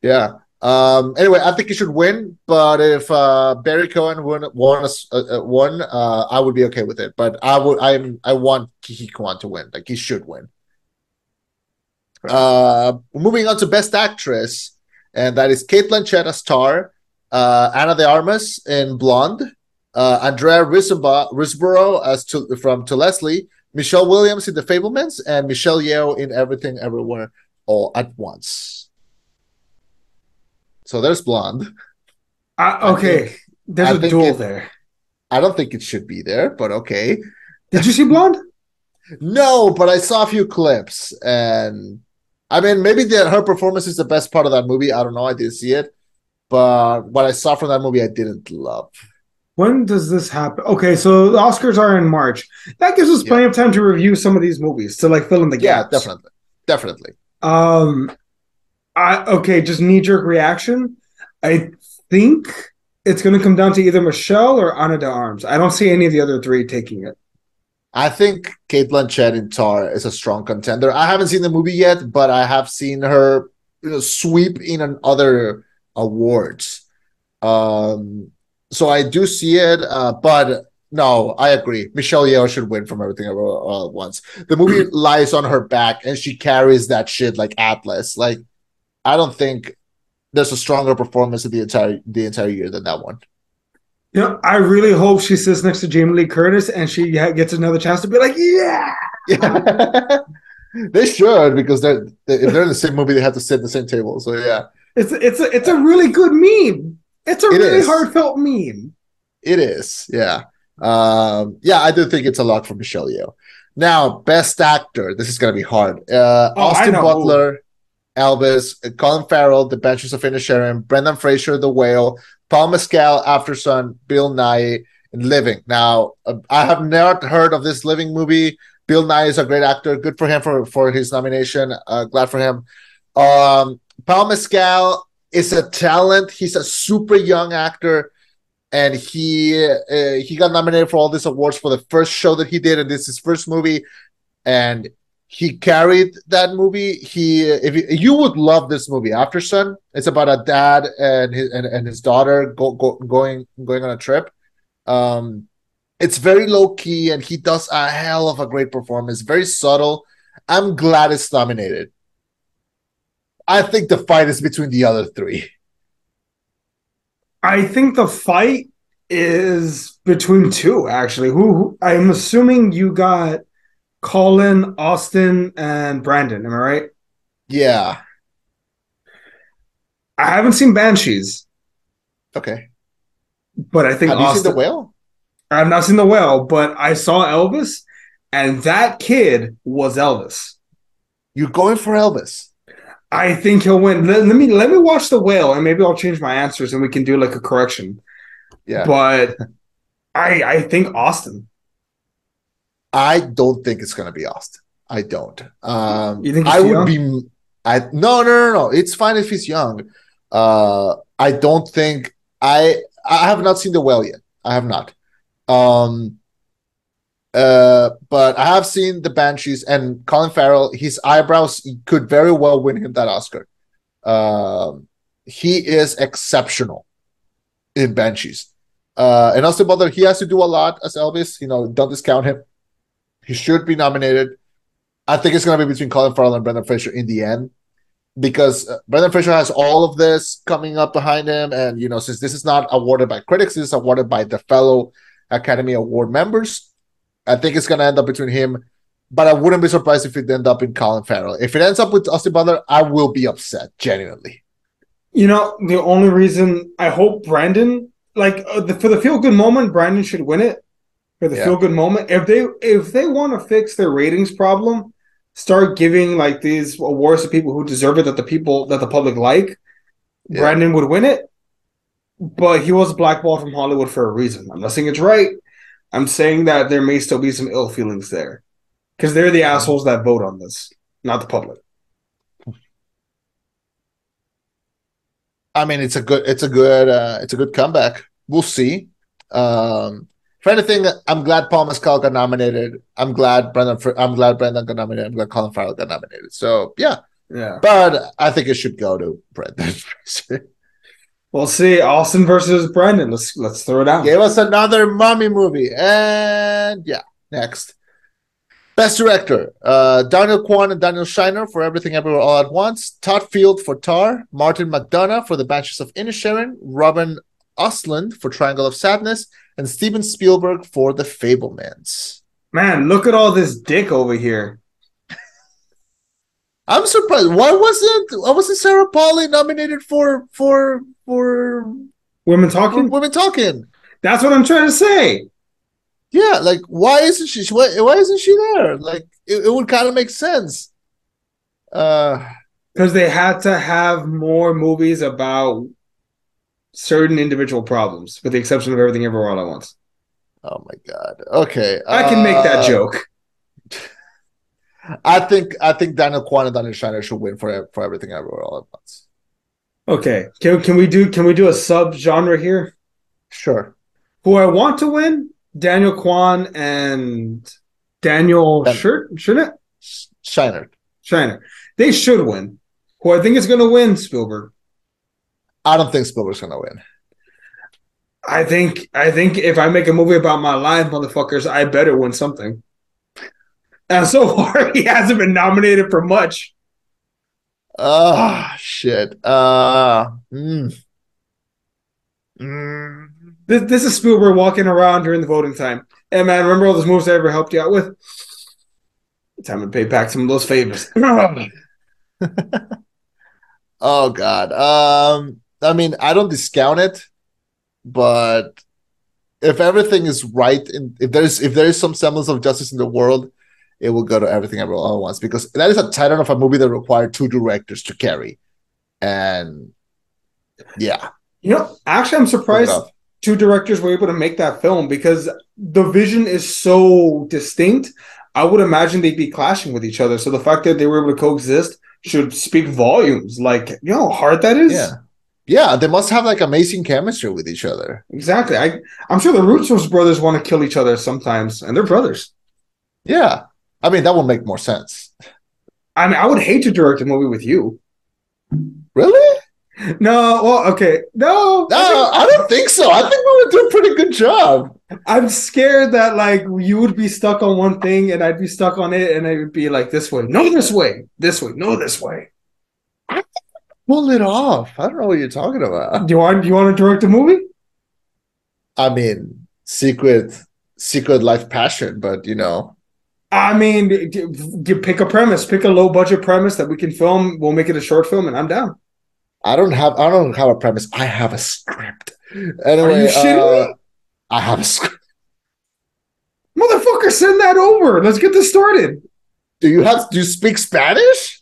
Yeah. Um, anyway, I think he should win, but if uh, Barry Cohen won won, us- uh, uh, won uh, I would be okay with it. But I would I'm I want Kiki Kwan to win. Like he should win. Uh, moving on to Best Actress, and that is Cate Blanchett as Tar, uh, Ana de Armas in Blonde, uh, Andrea Riseborough as to, from To Leslie, Michelle Williams in The Fabelmans, and Michelle Yeoh in Everything Everywhere All at Once. So there's Blonde. Uh, okay, think- there's I a duel it- there. I don't think it should be there, but okay. Did you see Blonde? No, but I saw a few clips, and I mean, maybe the, her performance is the best part of that movie. I don't know. I didn't see it, but what I saw from that movie, I didn't love. When does this happen? Okay, so the Oscars are in March. That gives us Yeah. plenty of time to review some of these movies to like fill in the gaps. Yeah, definitely, definitely. Um, I okay, just knee jerk reaction. I think it's going to come down to either Michelle or Ana de Armas. I don't see any of the other three taking it. I think Cate Blanchett in Tar is a strong contender. I haven't seen the movie yet, but I have seen her you know, sweep in other awards. Um, so I do see it, uh, but no, I agree. Michelle Yeoh should win from everything at once. The movie (clears throat) lies on her back and she carries that shit like Atlas. Like, I don't think there's a stronger performance of the entire the entire year than that one. You know, I really hope she sits next to Jamie Lee Curtis and she gets another chance to be like, yeah. Yeah. (laughs) they should because they're they, if they're in the same movie, they have to sit at the same table. So yeah, it's it's a, it's a really good meme. It's a It really is. heartfelt meme. it is. Yeah, um, yeah, I do think it's a lot for Michelle Yeoh. Now, best actor. This is gonna be hard. Uh, Oh, Austin. Butler, Elvis, Colin Farrell, The Banshees of Inisherin, Brendan Fraser, The Whale, Paul Mescal, Aftersun, Bill Nighy, and Living. Now, uh, I have not heard of this Living movie. Bill Nighy is a great actor. Good for him for, for his nomination. Uh, glad for him. Um, Paul Mescal is a talent. He's a super young actor, and he uh, he got nominated for all these awards for the first show that he did, and this is his first movie, and he carried that movie. He if you, you would love this movie, Aftersun. It's about a dad and his and, and his daughter go, go, going going on a trip. Um, it's very low key, and he does a hell of a great performance. Very subtle. I'm glad it's nominated. I think the fight is between the other three. I think the fight is between two, actually. Who, who I'm assuming you got Colin, Austin, and Brandon. Am I right? Yeah. I haven't seen Banshees, Okay. but I think Have you seen Austin. the whale? I've not seen the whale, but I saw Elvis, and that kid was Elvis. You're going for Elvis. I think he'll win. Let, let me let me watch the whale, and maybe I'll change my answers, and we can do like a correction. Yeah. But I I think Austin. I don't think it's gonna be Austin. I don't. Um, You think he's I too would be. I no no no no. It's fine if he's young. Uh, I don't think I. I have not seen the whale yet. I have not. Um. Uh, but I have seen the Banshees and Colin Farrell. His eyebrows could very well win him that Oscar. Um, he is exceptional in Banshees. Uh, and Austin Butler, he has to do a lot as Elvis. You know, don't discount him. He should be nominated. I think it's going to be between Colin Farrell and Brendan Fraser in the end because uh, Brendan Fraser has all of this coming up behind him. And, you know, since this is not awarded by critics, this is awarded by the fellow Academy Award members. I think it's going to end up between him, but I wouldn't be surprised if it end up in Colin Farrell. If it ends up with Austin Butler, I will be upset, genuinely. You know, the only reason I hope Brandon, like uh, the, for the feel good moment, Brandon should win it. For the Yeah. feel good moment, if they if they want to fix their ratings problem, start giving like these awards to people who deserve it that the people that the public like. Yeah. Brandon would win it, but he was blackballed from Hollywood for a reason. I'm not saying it's right. I'm saying that there may still be some ill feelings there because they're the assholes that vote on this, not the public. I mean, it's a good, it's a good, uh, it's a good comeback. We'll see. Um, for anything, I'm glad Paul Mescal got nominated. I'm glad Brendan, I'm glad Brendan got nominated. I'm glad Colin Farrell got nominated. So yeah, Yeah. but I think it should go to Brendan. (laughs) We'll see. Austin versus Brendan. Let's let's throw it out. Gave us another mummy movie, and yeah, next. Best director: uh, Daniel Kwan and Daniel Scheinert for Everything Everywhere All at Once. Todd Field for Tar. Martin McDonagh for The Banshees of Inisherin. Ruben Östlund for Triangle of Sadness, and Steven Spielberg for The Fabelmans. Man, look at all this dick over here. (laughs) I'm surprised. Why wasn't why wasn't Sarah Polley nominated for for for, Women talking. Women Talking? That's what I'm trying to say. Yeah, like why isn't she? Why, why isn't she there? Like it, it would kind of make sense. Uh, Because they had to have more movies about certain individual problems, with the exception of everything everywhere all at once. oh my god. Okay, I can make that uh, joke. (laughs) I think I think Daniel Kwan and Daniel Scheinert should win for for everything everywhere all at once. Okay. Can can we do can we do a sub genre here? Sure. Who I want to win? Daniel Kwan and Daniel Dan- Shirt Shouldn't Sh- Shiner. Shiner. They should win. Who I think is gonna win, Spielberg. I don't think Spielberg's gonna win. I think I think if I make a movie about my life, motherfuckers, I better win something. And so (laughs) far, he hasn't been nominated for much. Ah, shit. Uh, mm. Mm. This, this is Spielberg walking around during the voting time. Hey man, remember all those moves I ever helped you out with? Time to pay back some of those favors. (laughs) (laughs) Oh God. Um, I mean, I don't discount it, but if everything is right, in if there's if there is some semblance of justice in the world, it will go to everything everyone all at once because that is a title of a movie that required two directors to carry, and yeah, you know, actually, I'm surprised two directors were able to make that film because the vision is so distinct. I would imagine they'd be clashing with each other. So the fact that they were able to coexist should speak volumes. Like, you know how hard that is? yeah, yeah. They must have like amazing chemistry with each other. Exactly. I, I'm sure the Russo brothers want to kill each other sometimes, and they're brothers. Yeah, I mean that would make more sense. I mean, I would hate to direct a movie with you. Really? No, well, okay. No, No, I don't think so. I think we would do a pretty good job. I'm scared that like you would be stuck on one thing and I'd be stuck on it, and it would be like this way, no, this way, this way, no, this way. Pull it off. I don't know what you're talking about. Do you want? Do you want to direct a movie? I mean, secret, secret life passion, but you know, I mean, g- pick a premise, pick a low budget premise that we can film. We'll make it a short film, and I'm down. I don't have, I don't have a premise. I have a script. Anyway, Are you shitting uh, me? I have a script. Motherfucker, send that over. Let's get this started. Do you have? Do you speak Spanish?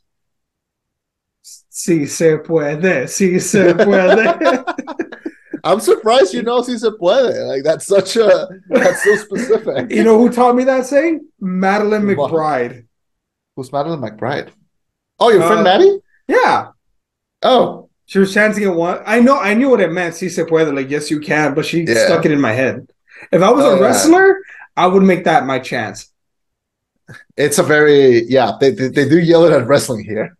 Si se puede, si se puede. (laughs) I'm surprised you know si se puede. Like that's such a that's so specific. (laughs) you know who taught me that saying? Madeline McBride. Who's Madeline McBride? Oh, your friend Uh, Maddie? Yeah, Oh, she was chanting it one. I know, I knew what it meant. Si se puede, like yes, you can, but she Yeah. stuck it in my head. If I was Oh, a yeah. wrestler, I would make that my chance. It's a very yeah. They, they they do yell it at wrestling here.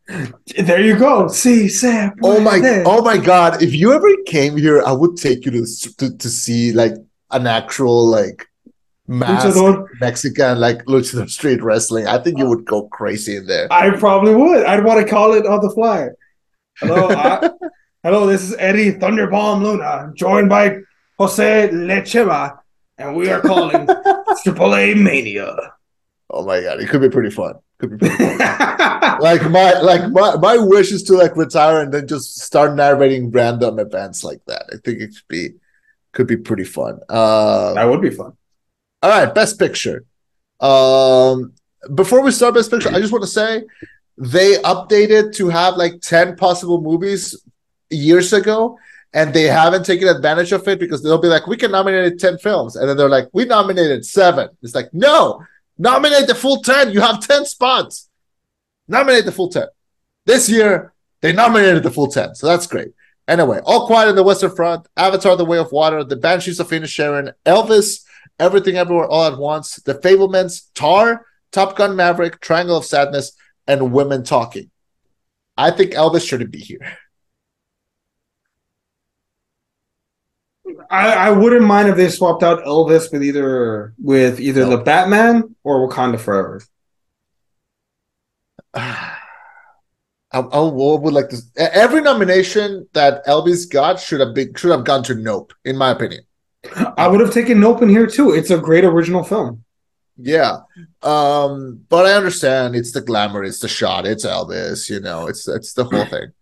There you go. See, Sam. Oh my oh my god! If you ever came here, I would take you to to, to see like an actual like Luchador. Mexican like luchador street wrestling. I think you would go crazy in there. I probably would. I'd want to call it on the fly. Hello, (laughs) I, hello. This is Eddie Thunderbomb Luna, joined by Jose Lecheva, and we are calling (laughs) Triple A Mania. Oh my god, it could be pretty fun. Could be pretty fun. (laughs) like my like my, my wish is to like retire and then just start narrating random events like that. I think it could be could be pretty fun. Uh, that would be fun. All right, best picture. Um, before we start best picture, I just want to say they updated to have like 10 possible movies years ago, and they haven't taken advantage of it because they'll be like, we can nominate 10 films. And then they're like, we nominated seven. It's like, no, nominate the full 10. You have 10 spots. Nominate the full 10. This year, they nominated the full 10. So that's great. Anyway, All Quiet on the Western Front, Avatar The Way of Water, The Banshees of Inisherin, Elvis, Everything Everywhere All at Once, The Fabelmans, Tar, Top Gun Maverick, Triangle of Sadness, and Women Talking. I think Elvis shouldn't be here. (laughs) I, I wouldn't mind if they swapped out Elvis with either with either the Batman or Wakanda Forever. (sighs) I, I would like to. Every nomination that Elvis got should have been should have gone to Nope, in my opinion. I would have taken Nope in here too. It's a great original film. Yeah, um, but I understand it's the glamour, it's the shot, it's Elvis. You know, it's it's the whole (clears throat) thing.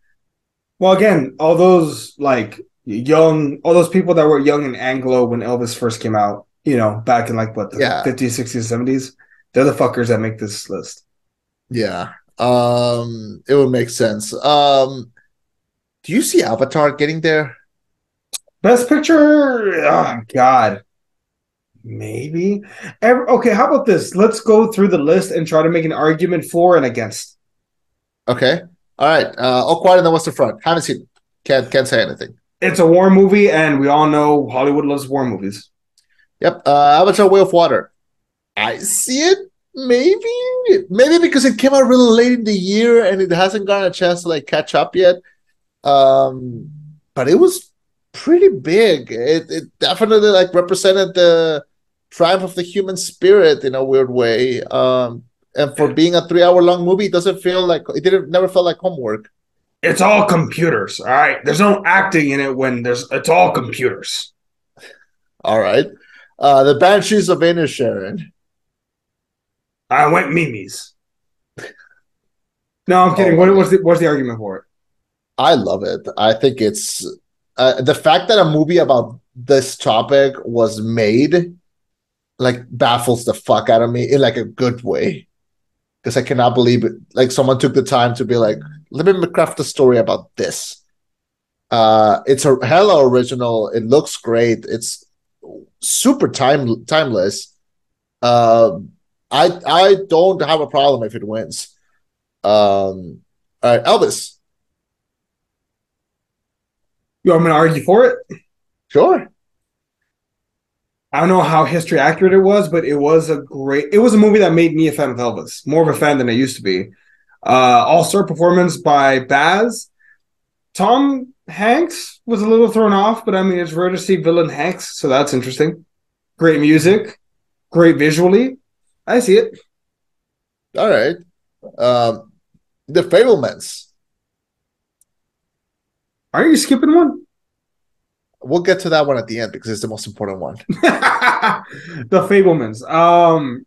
Well, again, all those like young, all those people that were young in Anglo when Elvis first came out, you know, back in like what the Yeah. 50s, 60s, 70s, they're the fuckers that make this list. Yeah. Um it would make sense. Um do you see Avatar getting there? Best picture, oh god, maybe. Every, okay, how about this? Let's go through the list and try to make an argument for and against. Okay. All right. Uh All Quiet on the Western Front. Haven't seen it. Can't can't say anything. It's a war movie, and we all know Hollywood loves war movies. Yep. Uh Avatar Way of Water. I see it. Maybe. Maybe because it came out really late in the year and it hasn't gotten a chance to like catch up yet. Um but it was pretty big. It it definitely like represented the triumph of the human spirit in a weird way. Um, and for being a three hour long movie, it doesn't feel like it didn't never felt like homework. It's all computers. All right. There's no acting in it when there's it's all computers. All right. Uh, the Banshees of Inisherin. I went Mimi's. No, I'm kidding. Oh, what, was the what's the argument for it? I love it. I think it's uh, the fact that a movie about this topic was made, like baffles the fuck out of me in like a good way, because I cannot believe it. Like someone took the time to be like, let me craft a story about this. Uh, it's a hella original. It looks great. It's super time timeless. Uh, I I don't have a problem if it wins. Um, all right, Elvis. You want me to argue for it? Sure. I don't know how history accurate it was, but it was a great. It was a movie that made me a fan of Elvis, more of a fan than I used to be. Uh, All star performance by Baz. Tom Hanks was a little thrown off, but I mean, it's rare to see villain Hanks, so that's interesting. Great music, great visually. I see it. All right. Um, the Fabelmans. Are you skipping one? We'll get to that one at the end because it's the most important one. (laughs) the Fabelmans. Um,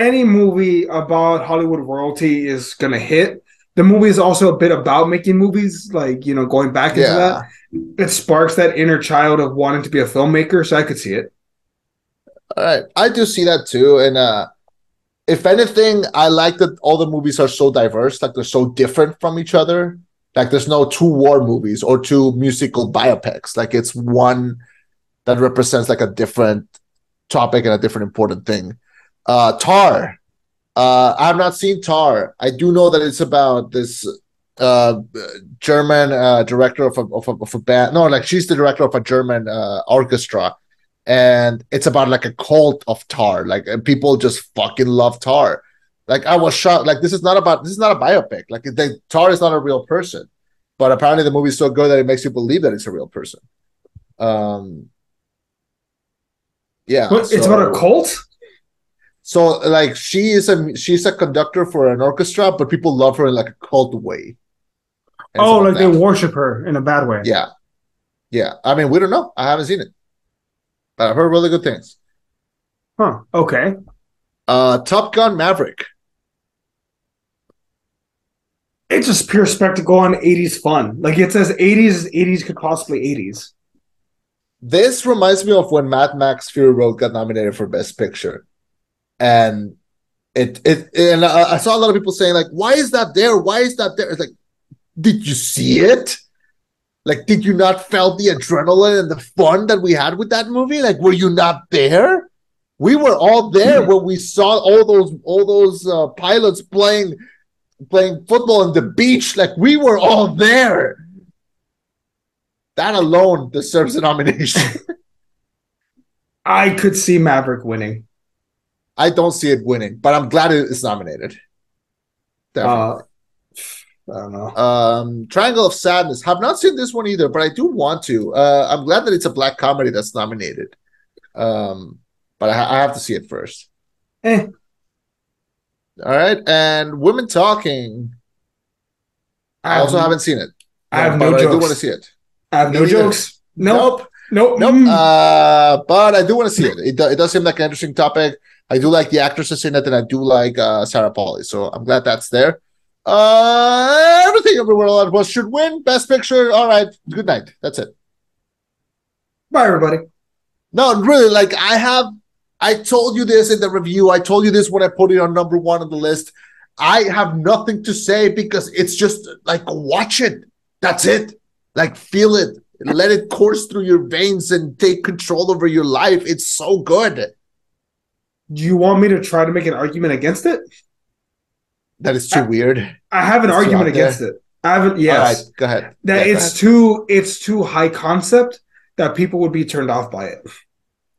any movie about Hollywood royalty is gonna hit. The movie is also a bit about making movies, like you know, going back into Yeah. that. It sparks that inner child of wanting to be a filmmaker, so I could see it. All right. I do see that too. And uh if anything, I like that all the movies are so diverse, like they're so different from each other. Like there's no two war movies or two musical biopics. Like it's one that represents like a different topic and a different important thing. Uh Tar. Uh I have not seen Tar. I do know that it's about this uh German uh director of a, of a, of a band. No, like she's the director of a German uh orchestra and it's about like a cult of tar like and people just fucking love tar like i was shocked like this is not about this is not a biopic like the tar is not a real person but apparently the movie's so good that it makes you believe that it's a real person um yeah But it's so- about a cult. So like she is a she's a conductor for an orchestra but people love her in like a cult way And Oh, like they worship her in a bad way. yeah yeah i mean we don't know i haven't seen it but i've heard really good things Huh. Okay. uh top gun maverick It's just pure spectacle and 80s fun. Like it says 80s, 80s could possibly 80s. This reminds me of when Mad Max Fury Road got nominated for Best Picture, and it it and I, I saw a lot of people saying like, "Why is that there? Why is that there?" It's like, did you see it? Like, did you not felt the adrenaline and the fun that we had with that movie? Like, were you not there? We were all there when we saw all those all those uh, pilots playing playing football on the beach. Like, we were all there. That alone deserves a nomination. (laughs) I could see Maverick winning. I don't see it winning, but I'm glad it is nominated. Definitely. Uh, I don't know. um, Triangle of Sadness. Have not seen this one either, but I do want to. Uh, I'm glad that it's a black comedy that's nominated. Um, but I, I have to see it first. Eh. All right, and Women Talking. I also haven't seen it. I have no I do jokes. want to see it. I have no jokes. Nope. Nope. Nope. Nope. Mm. Uh, but I do want to see it. It, it does seem like an interesting topic. I do like the actresses in it, and I do like uh, Sarah Polley. So I'm glad that's there. Uh, everything everywhere all at once should win. Best picture. All right. Good night. That's it. Bye, everybody. No, really. Like I have. I told you this in the review. I told you this when I put it on number one on the list. I have nothing to say because it's just like watch it. That's it. Like feel it. Let it course through your veins and take control over your life. It's so good. Do you want me to try to make an argument against it? That is too I- weird. I have an It's argument against it. I haven't. Yes. Right, go ahead. that Yeah, it's ahead. too it's too high concept that people would be turned off by it.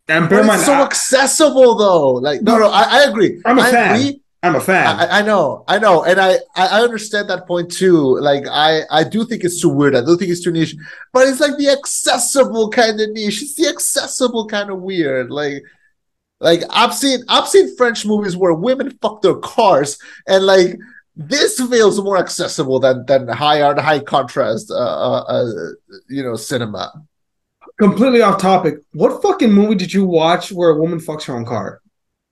And bear mind, it's so I- accessible though. Like no, no, I, I agree. I'm a I fan. agree. I'm a fan. I, I know, I know, and I I understand that point too. Like I I do think it's too weird. I do think it's too niche, but it's like the accessible kind of niche. It's the accessible kind of weird. Like like I've seen I've seen French movies where women fuck their cars, and like this feels more accessible than than high art, high contrast, uh, uh, uh you know, cinema. Completely off topic. What fucking movie did you watch where a woman fucks her own car?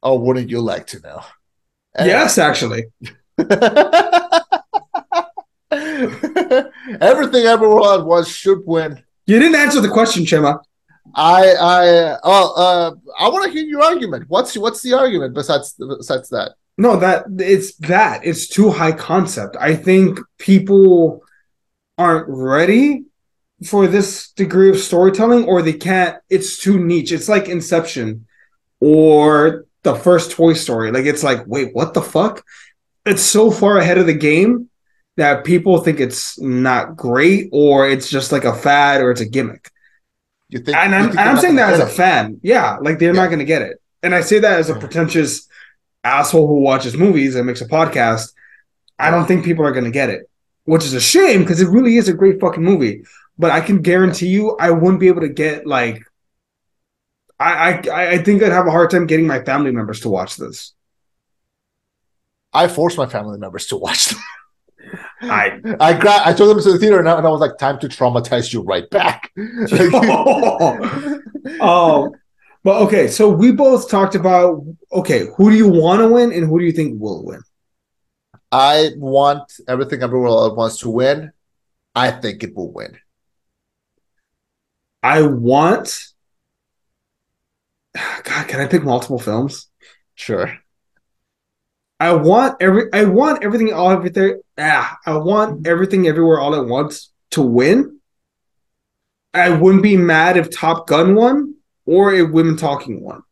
Oh, wouldn't you like to know? Yes, actually. (laughs) Everything everyone once should win. You didn't answer the question, Chema. I I oh uh I want to hear your argument. What's what's the argument besides besides that? No, that it's that it's too high concept. I think people aren't ready for this degree of storytelling, or they can't. It's too niche. It's like Inception or the first Toy Story. Like it's like, wait, what the fuck? It's so far ahead of the game that people think it's not great, or it's just like a fad, or it's a gimmick. You think? And I'm, think I'm saying that as a fan. Yeah, like they're yeah. not going to get it. And I say that as a pretentious asshole who watches movies and makes a podcast. I don't think people are going to get it, which is a shame because it really is a great fucking movie. But I can guarantee you, I wouldn't be able to get like. I I I think I'd have a hard time getting my family members to watch this. I force my family members to watch them. (laughs) I (laughs) I gra- I took them to the theater and I, and I was like, time to traumatize you right back. oh. (laughs) oh, (laughs) but okay. So we both talked about okay, who do you want to win and who do you think will win? I want everything everyone wants to win. I think it will win. I want. (sighs) God, can I pick multiple films? Sure. I want every I want everything all everything ah, I want everything everywhere all at once to win. I wouldn't be mad if Top Gun won or if Women Talking won.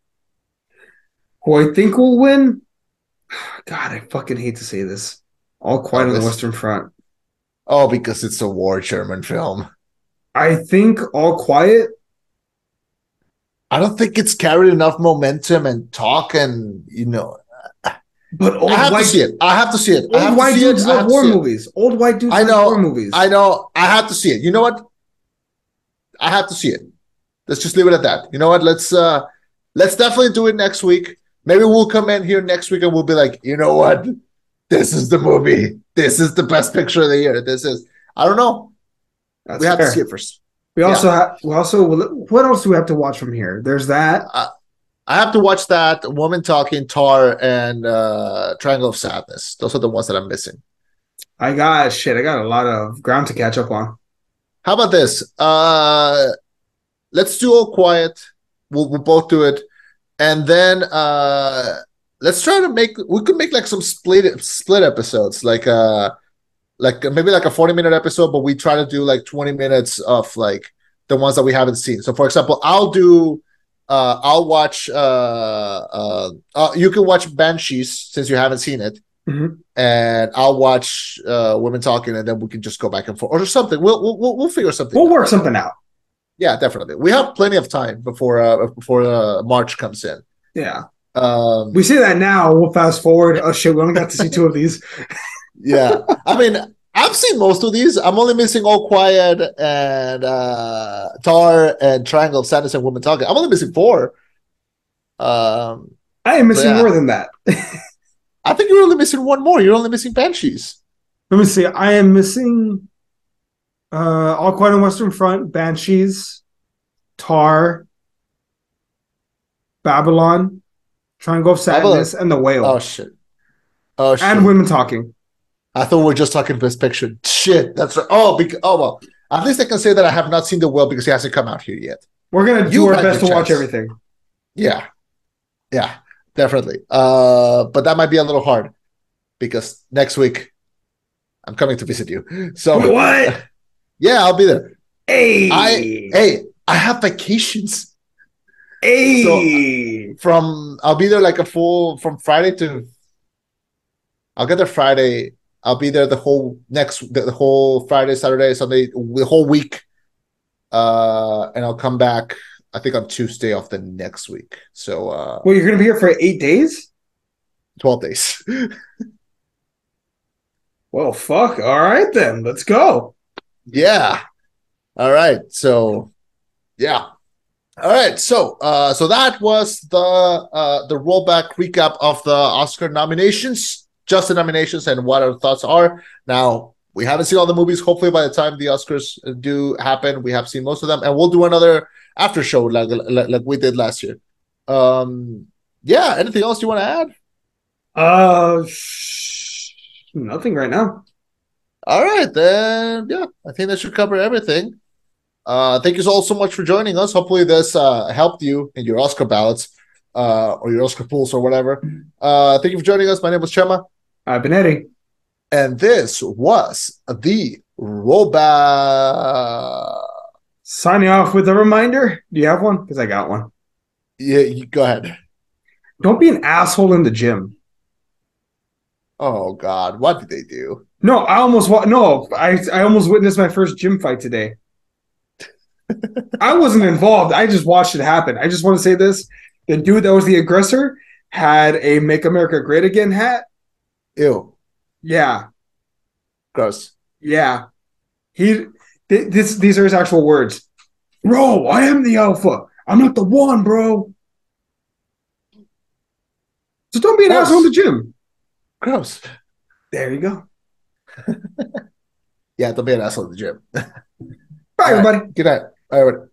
Who I think will win? (sighs) God, I fucking hate to say this. All Quiet oh, on the Western Front. Oh, because it's a war German film. I think All Quiet. I don't think it's carried enough momentum and talk and you know but old I have white, to see it. I have to see it. Old white dudes love war movies. Old white dudes I know, war movies. I know. I have to see it. You know what? I have to see it. Let's just leave it at that. You know what? Let's uh let's definitely do it next week. Maybe we'll come in here next week and we'll be like, you know what? This is the movie. This is the best picture of the year. This is I don't know. That's we have fair. to see it first. We also yeah. have we also what else do we have to watch from here? There's that. Uh, I have to watch that Woman Talking, Tar, and uh, Triangle of Sadness. Those are the ones that I'm missing. I got shit. I got a lot of ground to catch up on. How about this? Uh, let's do all quiet. We'll, we'll both do it, and then uh, let's try to make. We could make like some split split episodes, like uh, like maybe like a forty minute episode, but we try to do like twenty minutes of like the ones that we haven't seen. So, for example, I'll do uh, I'll watch. Uh, uh, uh, you can watch Banshees since you haven't seen it, mm-hmm. and I'll watch uh, Women Talking, and then we can just go back and forth or something. We'll we'll we'll figure something. We'll out. work something out. Yeah, definitely. We have plenty of time before uh, before uh, March comes in. Yeah. Um, we see that now. We'll fast forward. Oh shit, we only got to see two of these. (laughs) yeah, I mean, I've seen most of these. I'm only missing All Quiet and uh, Tar and Triangle of Sadness and Women Talking. I'm only missing four. Um, I am missing yeah. more than that. (laughs) I think you're only missing one more. You're only missing Banshees. Let me see. I am missing uh, All Quiet on Western Front, Banshees, Tar, Babylon, Triangle of Sadness, Babylon. and The Whale. Oh shit! Oh shit! And Women Talking. I thought we were just talking Picture. Shit, that's right. Oh, because, oh well. At least I can say that I have not seen the well because he hasn't come out here yet. We're gonna do you our best to watch everything. Yeah, yeah, definitely. Uh, but that might be a little hard because next week I'm coming to visit you. So what? (laughs) Yeah, I'll be there. Hey, I hey, I have vacations. Hey, so from I'll be there like a full from Friday to. I'll get there Friday I'll be there the whole next the, whole Friday, Saturday, Sunday, the whole week. Uh, and I'll come back. I think on Tuesday of the next week. So, uh, well, you're gonna be here for eight days. 12 days. (laughs) Well, fuck. All right then. Let's go. yeah. All right. So, yeah. All right. So, uh, so that was the uh, the rollback recap of the Oscar nominations, just the nominations, and what our thoughts are. Now, we haven't seen all the movies. Hopefully, by the time the Oscars do happen, we have seen most of them, and we'll do another after show like like, like we did last year. Um, yeah. Anything else you want to add? Uh, sh- nothing right now. All right, then. Yeah, I think that should cover everything. Uh, thank you all so much for joining us. Hopefully, this uh, helped you in your Oscar ballots uh, or your Oscar pools or whatever. Uh, thank you for joining us. My name was Chema, I've been Eddie. and this was the rollback. Signing off with a reminder. Do you have one? Because I got one. Yeah, you, go ahead. Don't be an asshole in the gym. Oh God, what did they do? No, I almost wa- no, I I almost witnessed my first gym fight today. (laughs) I wasn't involved. I just watched it happen. I just want to say this: the dude that was the aggressor had a "Make America Great Again" hat. Ew, Yeah, gross. yeah. He th- this these are his actual words. Bro, I am the alpha. I'm not the one, bro. So don't be an Gross. asshole in the gym. Gross. There you go. (laughs) Yeah, don't be an asshole in the gym. Bye, All right. everybody. Good night. All right.